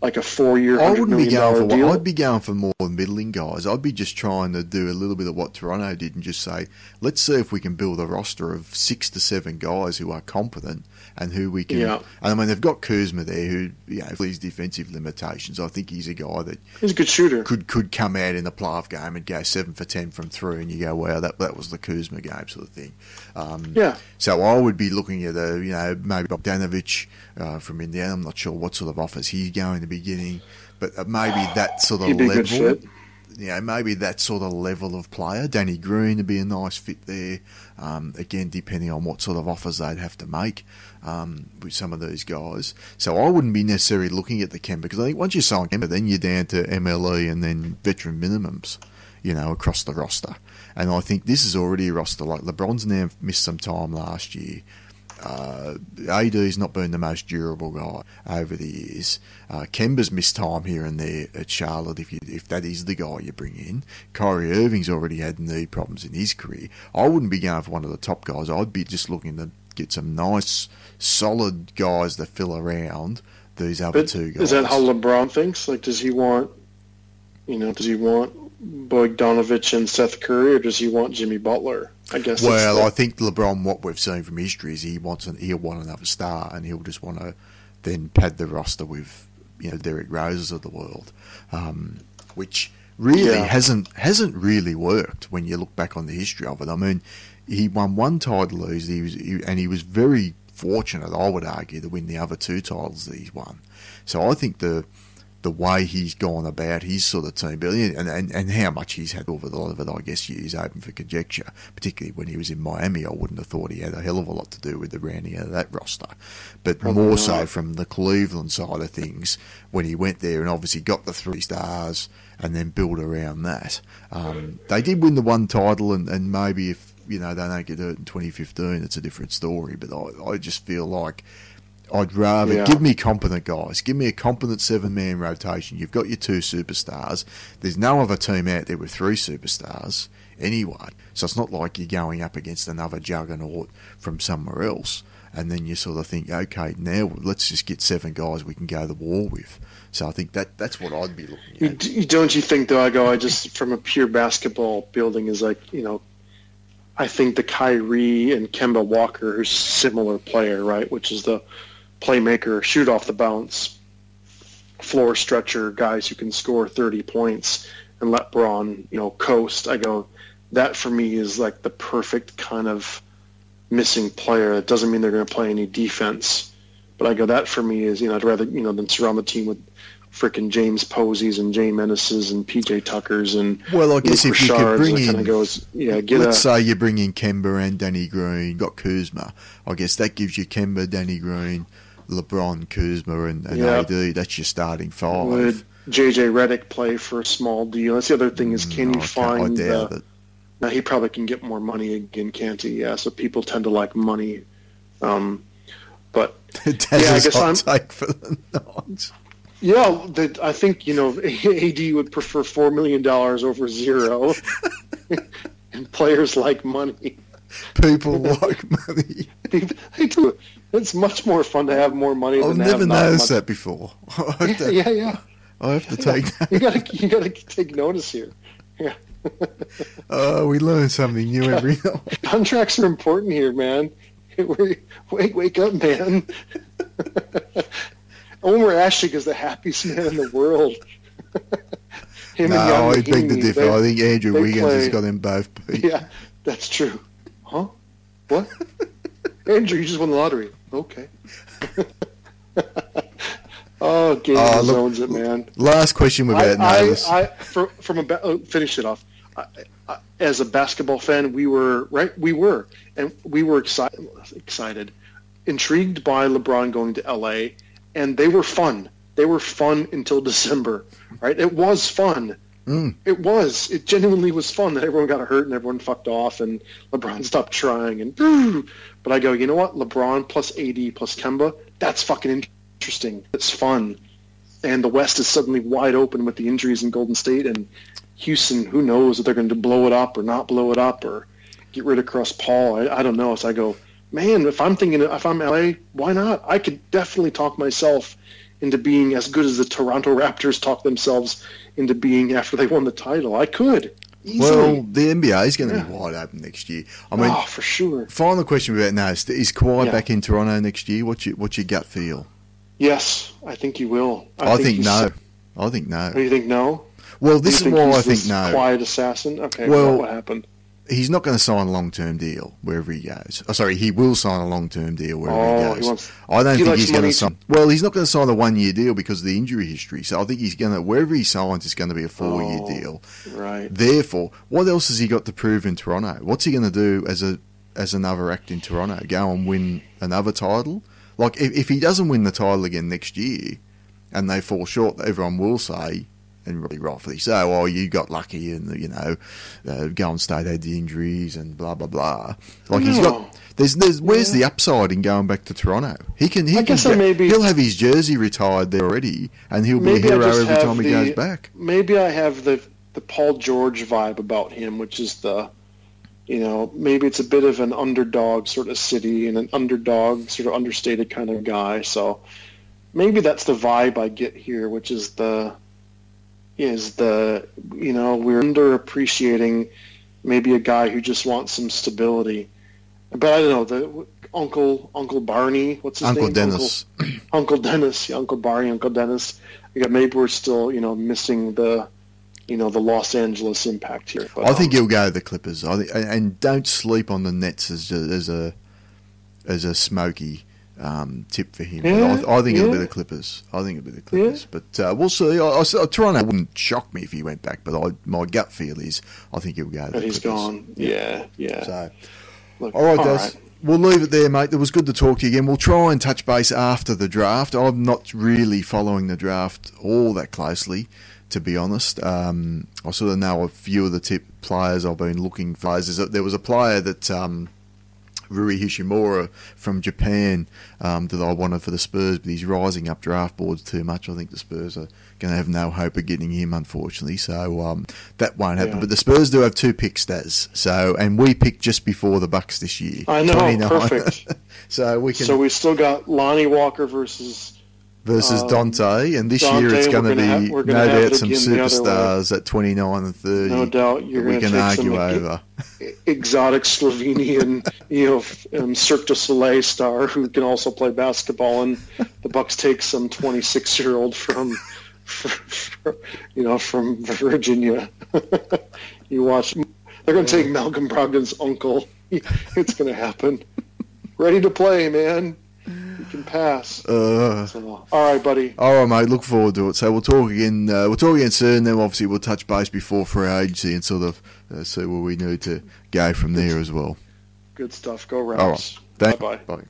B: Like a four-year, I wouldn't be going
A: for. Deal. I'd be going for more middling guys. I'd be just trying to do a little bit of what Toronto did and just say, let's see if we can build a roster of six to seven guys who are competent and who we can.
B: Yeah.
A: And I mean, they've got Kuzma there, who you know, for his defensive limitations, I think he's a guy that
B: he's a good shooter.
A: Could could come out in the playoff game and go seven for ten from three, and you go, wow, that that was the Kuzma game, sort of thing. Um,
B: yeah.
A: So I would be looking at a you know maybe Bogdanovich uh, from Indiana. I'm not sure what sort of offers he's going to be getting, but uh, maybe that sort of level you know, maybe that sort of level of player. Danny Green would be a nice fit there. Um, again, depending on what sort of offers they'd have to make um, with some of these guys. So I wouldn't be necessarily looking at the Kemba because I think once you sign Kemba, then you're down to MLE and then veteran minimums, you know, across the roster. And I think this is already a roster like LeBron's now missed some time last year. Uh, AD's not been the most durable guy over the years. Uh, Kemba's missed time here and there at Charlotte if you, if that is the guy you bring in. Kyrie Irving's already had knee problems in his career. I wouldn't be going for one of the top guys. I'd be just looking to get some nice, solid guys to fill around these other
B: But
A: two guys.
B: is that how LeBron thinks? Like, does he want, you know, does he want Bogdanovich and Seth Curry, or does he want Jimmy Butler? I guess.
A: Well, I think LeBron, what we've seen from history is he wants an, he'll want another star, and he'll just want to then pad the roster with you know Derrick Roses of the world, um, which really
B: Yeah.
A: hasn't hasn't really worked when you look back on the history of it. I mean, he won one title, he was, he, and he was very fortunate, I would argue, to win the other two titles that he's won. So I think the the way he's gone about his sort of team building and, and, and how much he's had over the lot of it, I guess is open for conjecture. Particularly when he was in Miami, I wouldn't have thought he had a hell of a lot to do with the rounding out of that roster. But
B: Probably
A: more
B: not.
A: so from the Cleveland side of things, when he went there and obviously got the three stars and then built around that. Um, they did win the one title, and, and maybe if you know they don't get hurt in 2015, it's a different story. But I, I just feel like I'd rather
B: Yeah.
A: give me competent guys. Give me a competent seven man rotation. You've got your two superstars. There's no other team out there with three superstars anyway. So it's not like you're going up against another juggernaut from somewhere else. And then you sort of think, okay, now let's just get seven guys we can go to war with. So I think that that's what I'd be looking
B: You,
A: at.
B: you- don't you think though? I go. I just from a pure basketball building is like you know. I think the Kyrie and Kemba Walker, who's a similar player, right? Which is the playmaker, shoot off the bounce, floor stretcher, guys who can score 30 points and LeBron, you know, coast. I go, that for me is like the perfect kind of missing player. It doesn't mean they're going to play any defense, but I go, that for me is, you know, I'd rather, you know, than surround the team with frickin' James Poseys and Jay Menaces and PJ Tuckers and
A: Well, I guess
B: Luke
A: if you could
B: Richards,
A: bring in,
B: goes, yeah, get
A: let's
B: a,
A: say you bring in Kemba and Danny Green, got Kuzma. I guess that gives you Kemba, Danny Green, LeBron, Kuzma, and, and
B: Yeah.
A: AD. That's your starting five.
B: would JJ Redick play for a small deal? That's the other thing is, can
A: No,
B: you find the,
A: it.
B: Now he probably can get more money again, can't he? Yeah. So people tend to like money. Um, but Yeah, I guess I'm-
A: take for the Knights.
B: yeah, the, I think you know AD would prefer four million dollars over zero, and players like money.
A: People like money.
B: They do. It's much more fun to have more money.
A: I've
B: than to have
A: never
B: not
A: noticed that before. To,
B: Yeah, yeah.
A: I have to take that.
B: You gotta, you gotta take notice here. Yeah,
A: Oh, we learn something new every
B: contracts are important here, man. Wake, wake up, man. Omer Asik is the happiest man in the world. Him
A: No, I beg to differ. I think Andrew Wiggins has got them both beat.
B: Yeah, that's true. Huh? What? Andrew, you just won the lottery. Okay. oh, Gabe
A: Oh, uh, look-
B: owns it, man.
A: Last question without
B: I,
A: notice.
B: I, I, for, from a ba- oh, finish it off. I, I, as a basketball fan, we were right. We were, and we were excited, excited, intrigued by LeBron going to LA, and they were fun. They were fun until December, right? It was fun.
A: Mm.
B: It was. It genuinely was fun that everyone got hurt and everyone fucked off and LeBron stopped trying and but I go, you know what? LeBron plus AD plus Kemba, that's fucking interesting. It's fun. And the West is suddenly wide open with the injuries in Golden State and Houston, who knows if they're going to blow it up or not blow it up or get rid of Chris Paul. I, I don't know. So I go, man, if I'm thinking, if I'm LA, why not? I could definitely talk myself into being as good as the Toronto Raptors talk themselves into being after they won the title. I could. Easily.
A: well, the NBA is going to
B: Yeah.
A: be wide open next year. I mean,
B: oh, for sure.
A: final question about now is, is Kawhi
B: Yeah.
A: back in Toronto next year? What's your what's your gut feel?
B: Yes, I think you will.
A: I, think,
B: he's-
A: no. I think no.
B: Oh, you think no?
A: Well, this is
B: think
A: why I think no.
B: Quiet assassin. Okay.
A: Well,
B: what happened?
A: He's not going to sign a long term deal wherever he goes. Oh, sorry, he will sign a long term deal wherever
B: Oh,
A: he
B: he
A: goes.
B: wants-
A: I don't
B: he
A: think he's going to sign. Well, he's not going to sign a one year deal because of the injury history. So I think he's going to wherever he signs, it's going to be a four year
B: Oh.
A: deal.
B: Right.
A: Therefore, what else has he got to prove in Toronto? What's he going to do as a as another act in Toronto? Go and win another title? Like if, if he doesn't win the title again next year, and they fall short, everyone will say, and really rightfully so, "Oh, you got lucky, and you know, uh, Golden State had the injuries and blah blah blah." Like he's got. There's, there's, where's
B: Yeah.
A: the upside in going back to Toronto? He can, he
B: I
A: can, get-
B: maybe-
A: he'll have his jersey retired there already, and he'll be a hero every time he goes back.
B: Maybe I have the the Paul George vibe about him, which is the, you know, maybe it's a bit of an underdog sort of city and an underdog sort of understated kind of guy. So maybe that's the vibe I get here, which is the is the you know we're underappreciating maybe a guy who just wants some stability. But I don't know the Uncle Uncle Barney. What's his
A: Uncle
B: name?
A: Dennis.
B: Uncle, Uncle Dennis. Yeah, Uncle Barney. Uncle Dennis. Yeah, maybe we're still you know missing the you know the Los Angeles impact here. But,
A: I think
B: um,
A: he'll go to the Clippers. I think, and- and don't sleep on the Nets as a, as a as a smoky um, tip for him.
B: Yeah,
A: I, I think it'll be the Clippers. I think it'll be the Clippers. But uh, we'll see. I, I, Toronto wouldn't shock me if he went back, but I, my gut feel is I think he'll go. The
B: he's
A: Clippers.
B: gone. Yeah, yeah.
A: So.
B: Look,
A: All right,
B: all
A: Des.
B: right.
A: We'll leave it there, mate. It was good to talk to you again. We'll try and touch base after the draft. I'm not really following the draft all that closely, to be honest. Um, I sort of know a few of the tip players I've been looking for. There was a player that um, Rui Hachimura from Japan um, that I wanted for the Spurs, but he's rising up draft boards too much. I think the Spurs are going to have no hope of getting him, unfortunately. So um, that won't happen.
B: Yeah.
A: But the Spurs do have two picks, Stas. So and we picked just before the Bucks this year.
B: I know,
A: 29.
B: perfect.
A: so we can
B: So we still got Lonnie Walker versus
A: versus
B: um,
A: Donte, and this
B: Donte,
A: year it's going to be no doubt some
B: again the other way.
A: superstars at 29 and 30.
B: no doubt you're going to
A: can argue over.
B: exotic Slovenian, you know, um, Cirque du Soleil star who can also play basketball, and the Bucks take some 26 year old from, you know, from Virginia. you watch, they're going to take Malcolm Brogdon's uncle. It's going to happen. Ready to play, man. You can pass.
A: Uh,
B: So, all right, buddy.
A: all right, mate. Look forward to it. So we'll talk again. Uh, we'll talk again soon. Then obviously we'll touch base before free agency and sort of uh, see where we need to go from there as well.
B: Good stuff. Go
A: All
B: Rams.
A: Thank-
B: Bye bye.
A: Bye.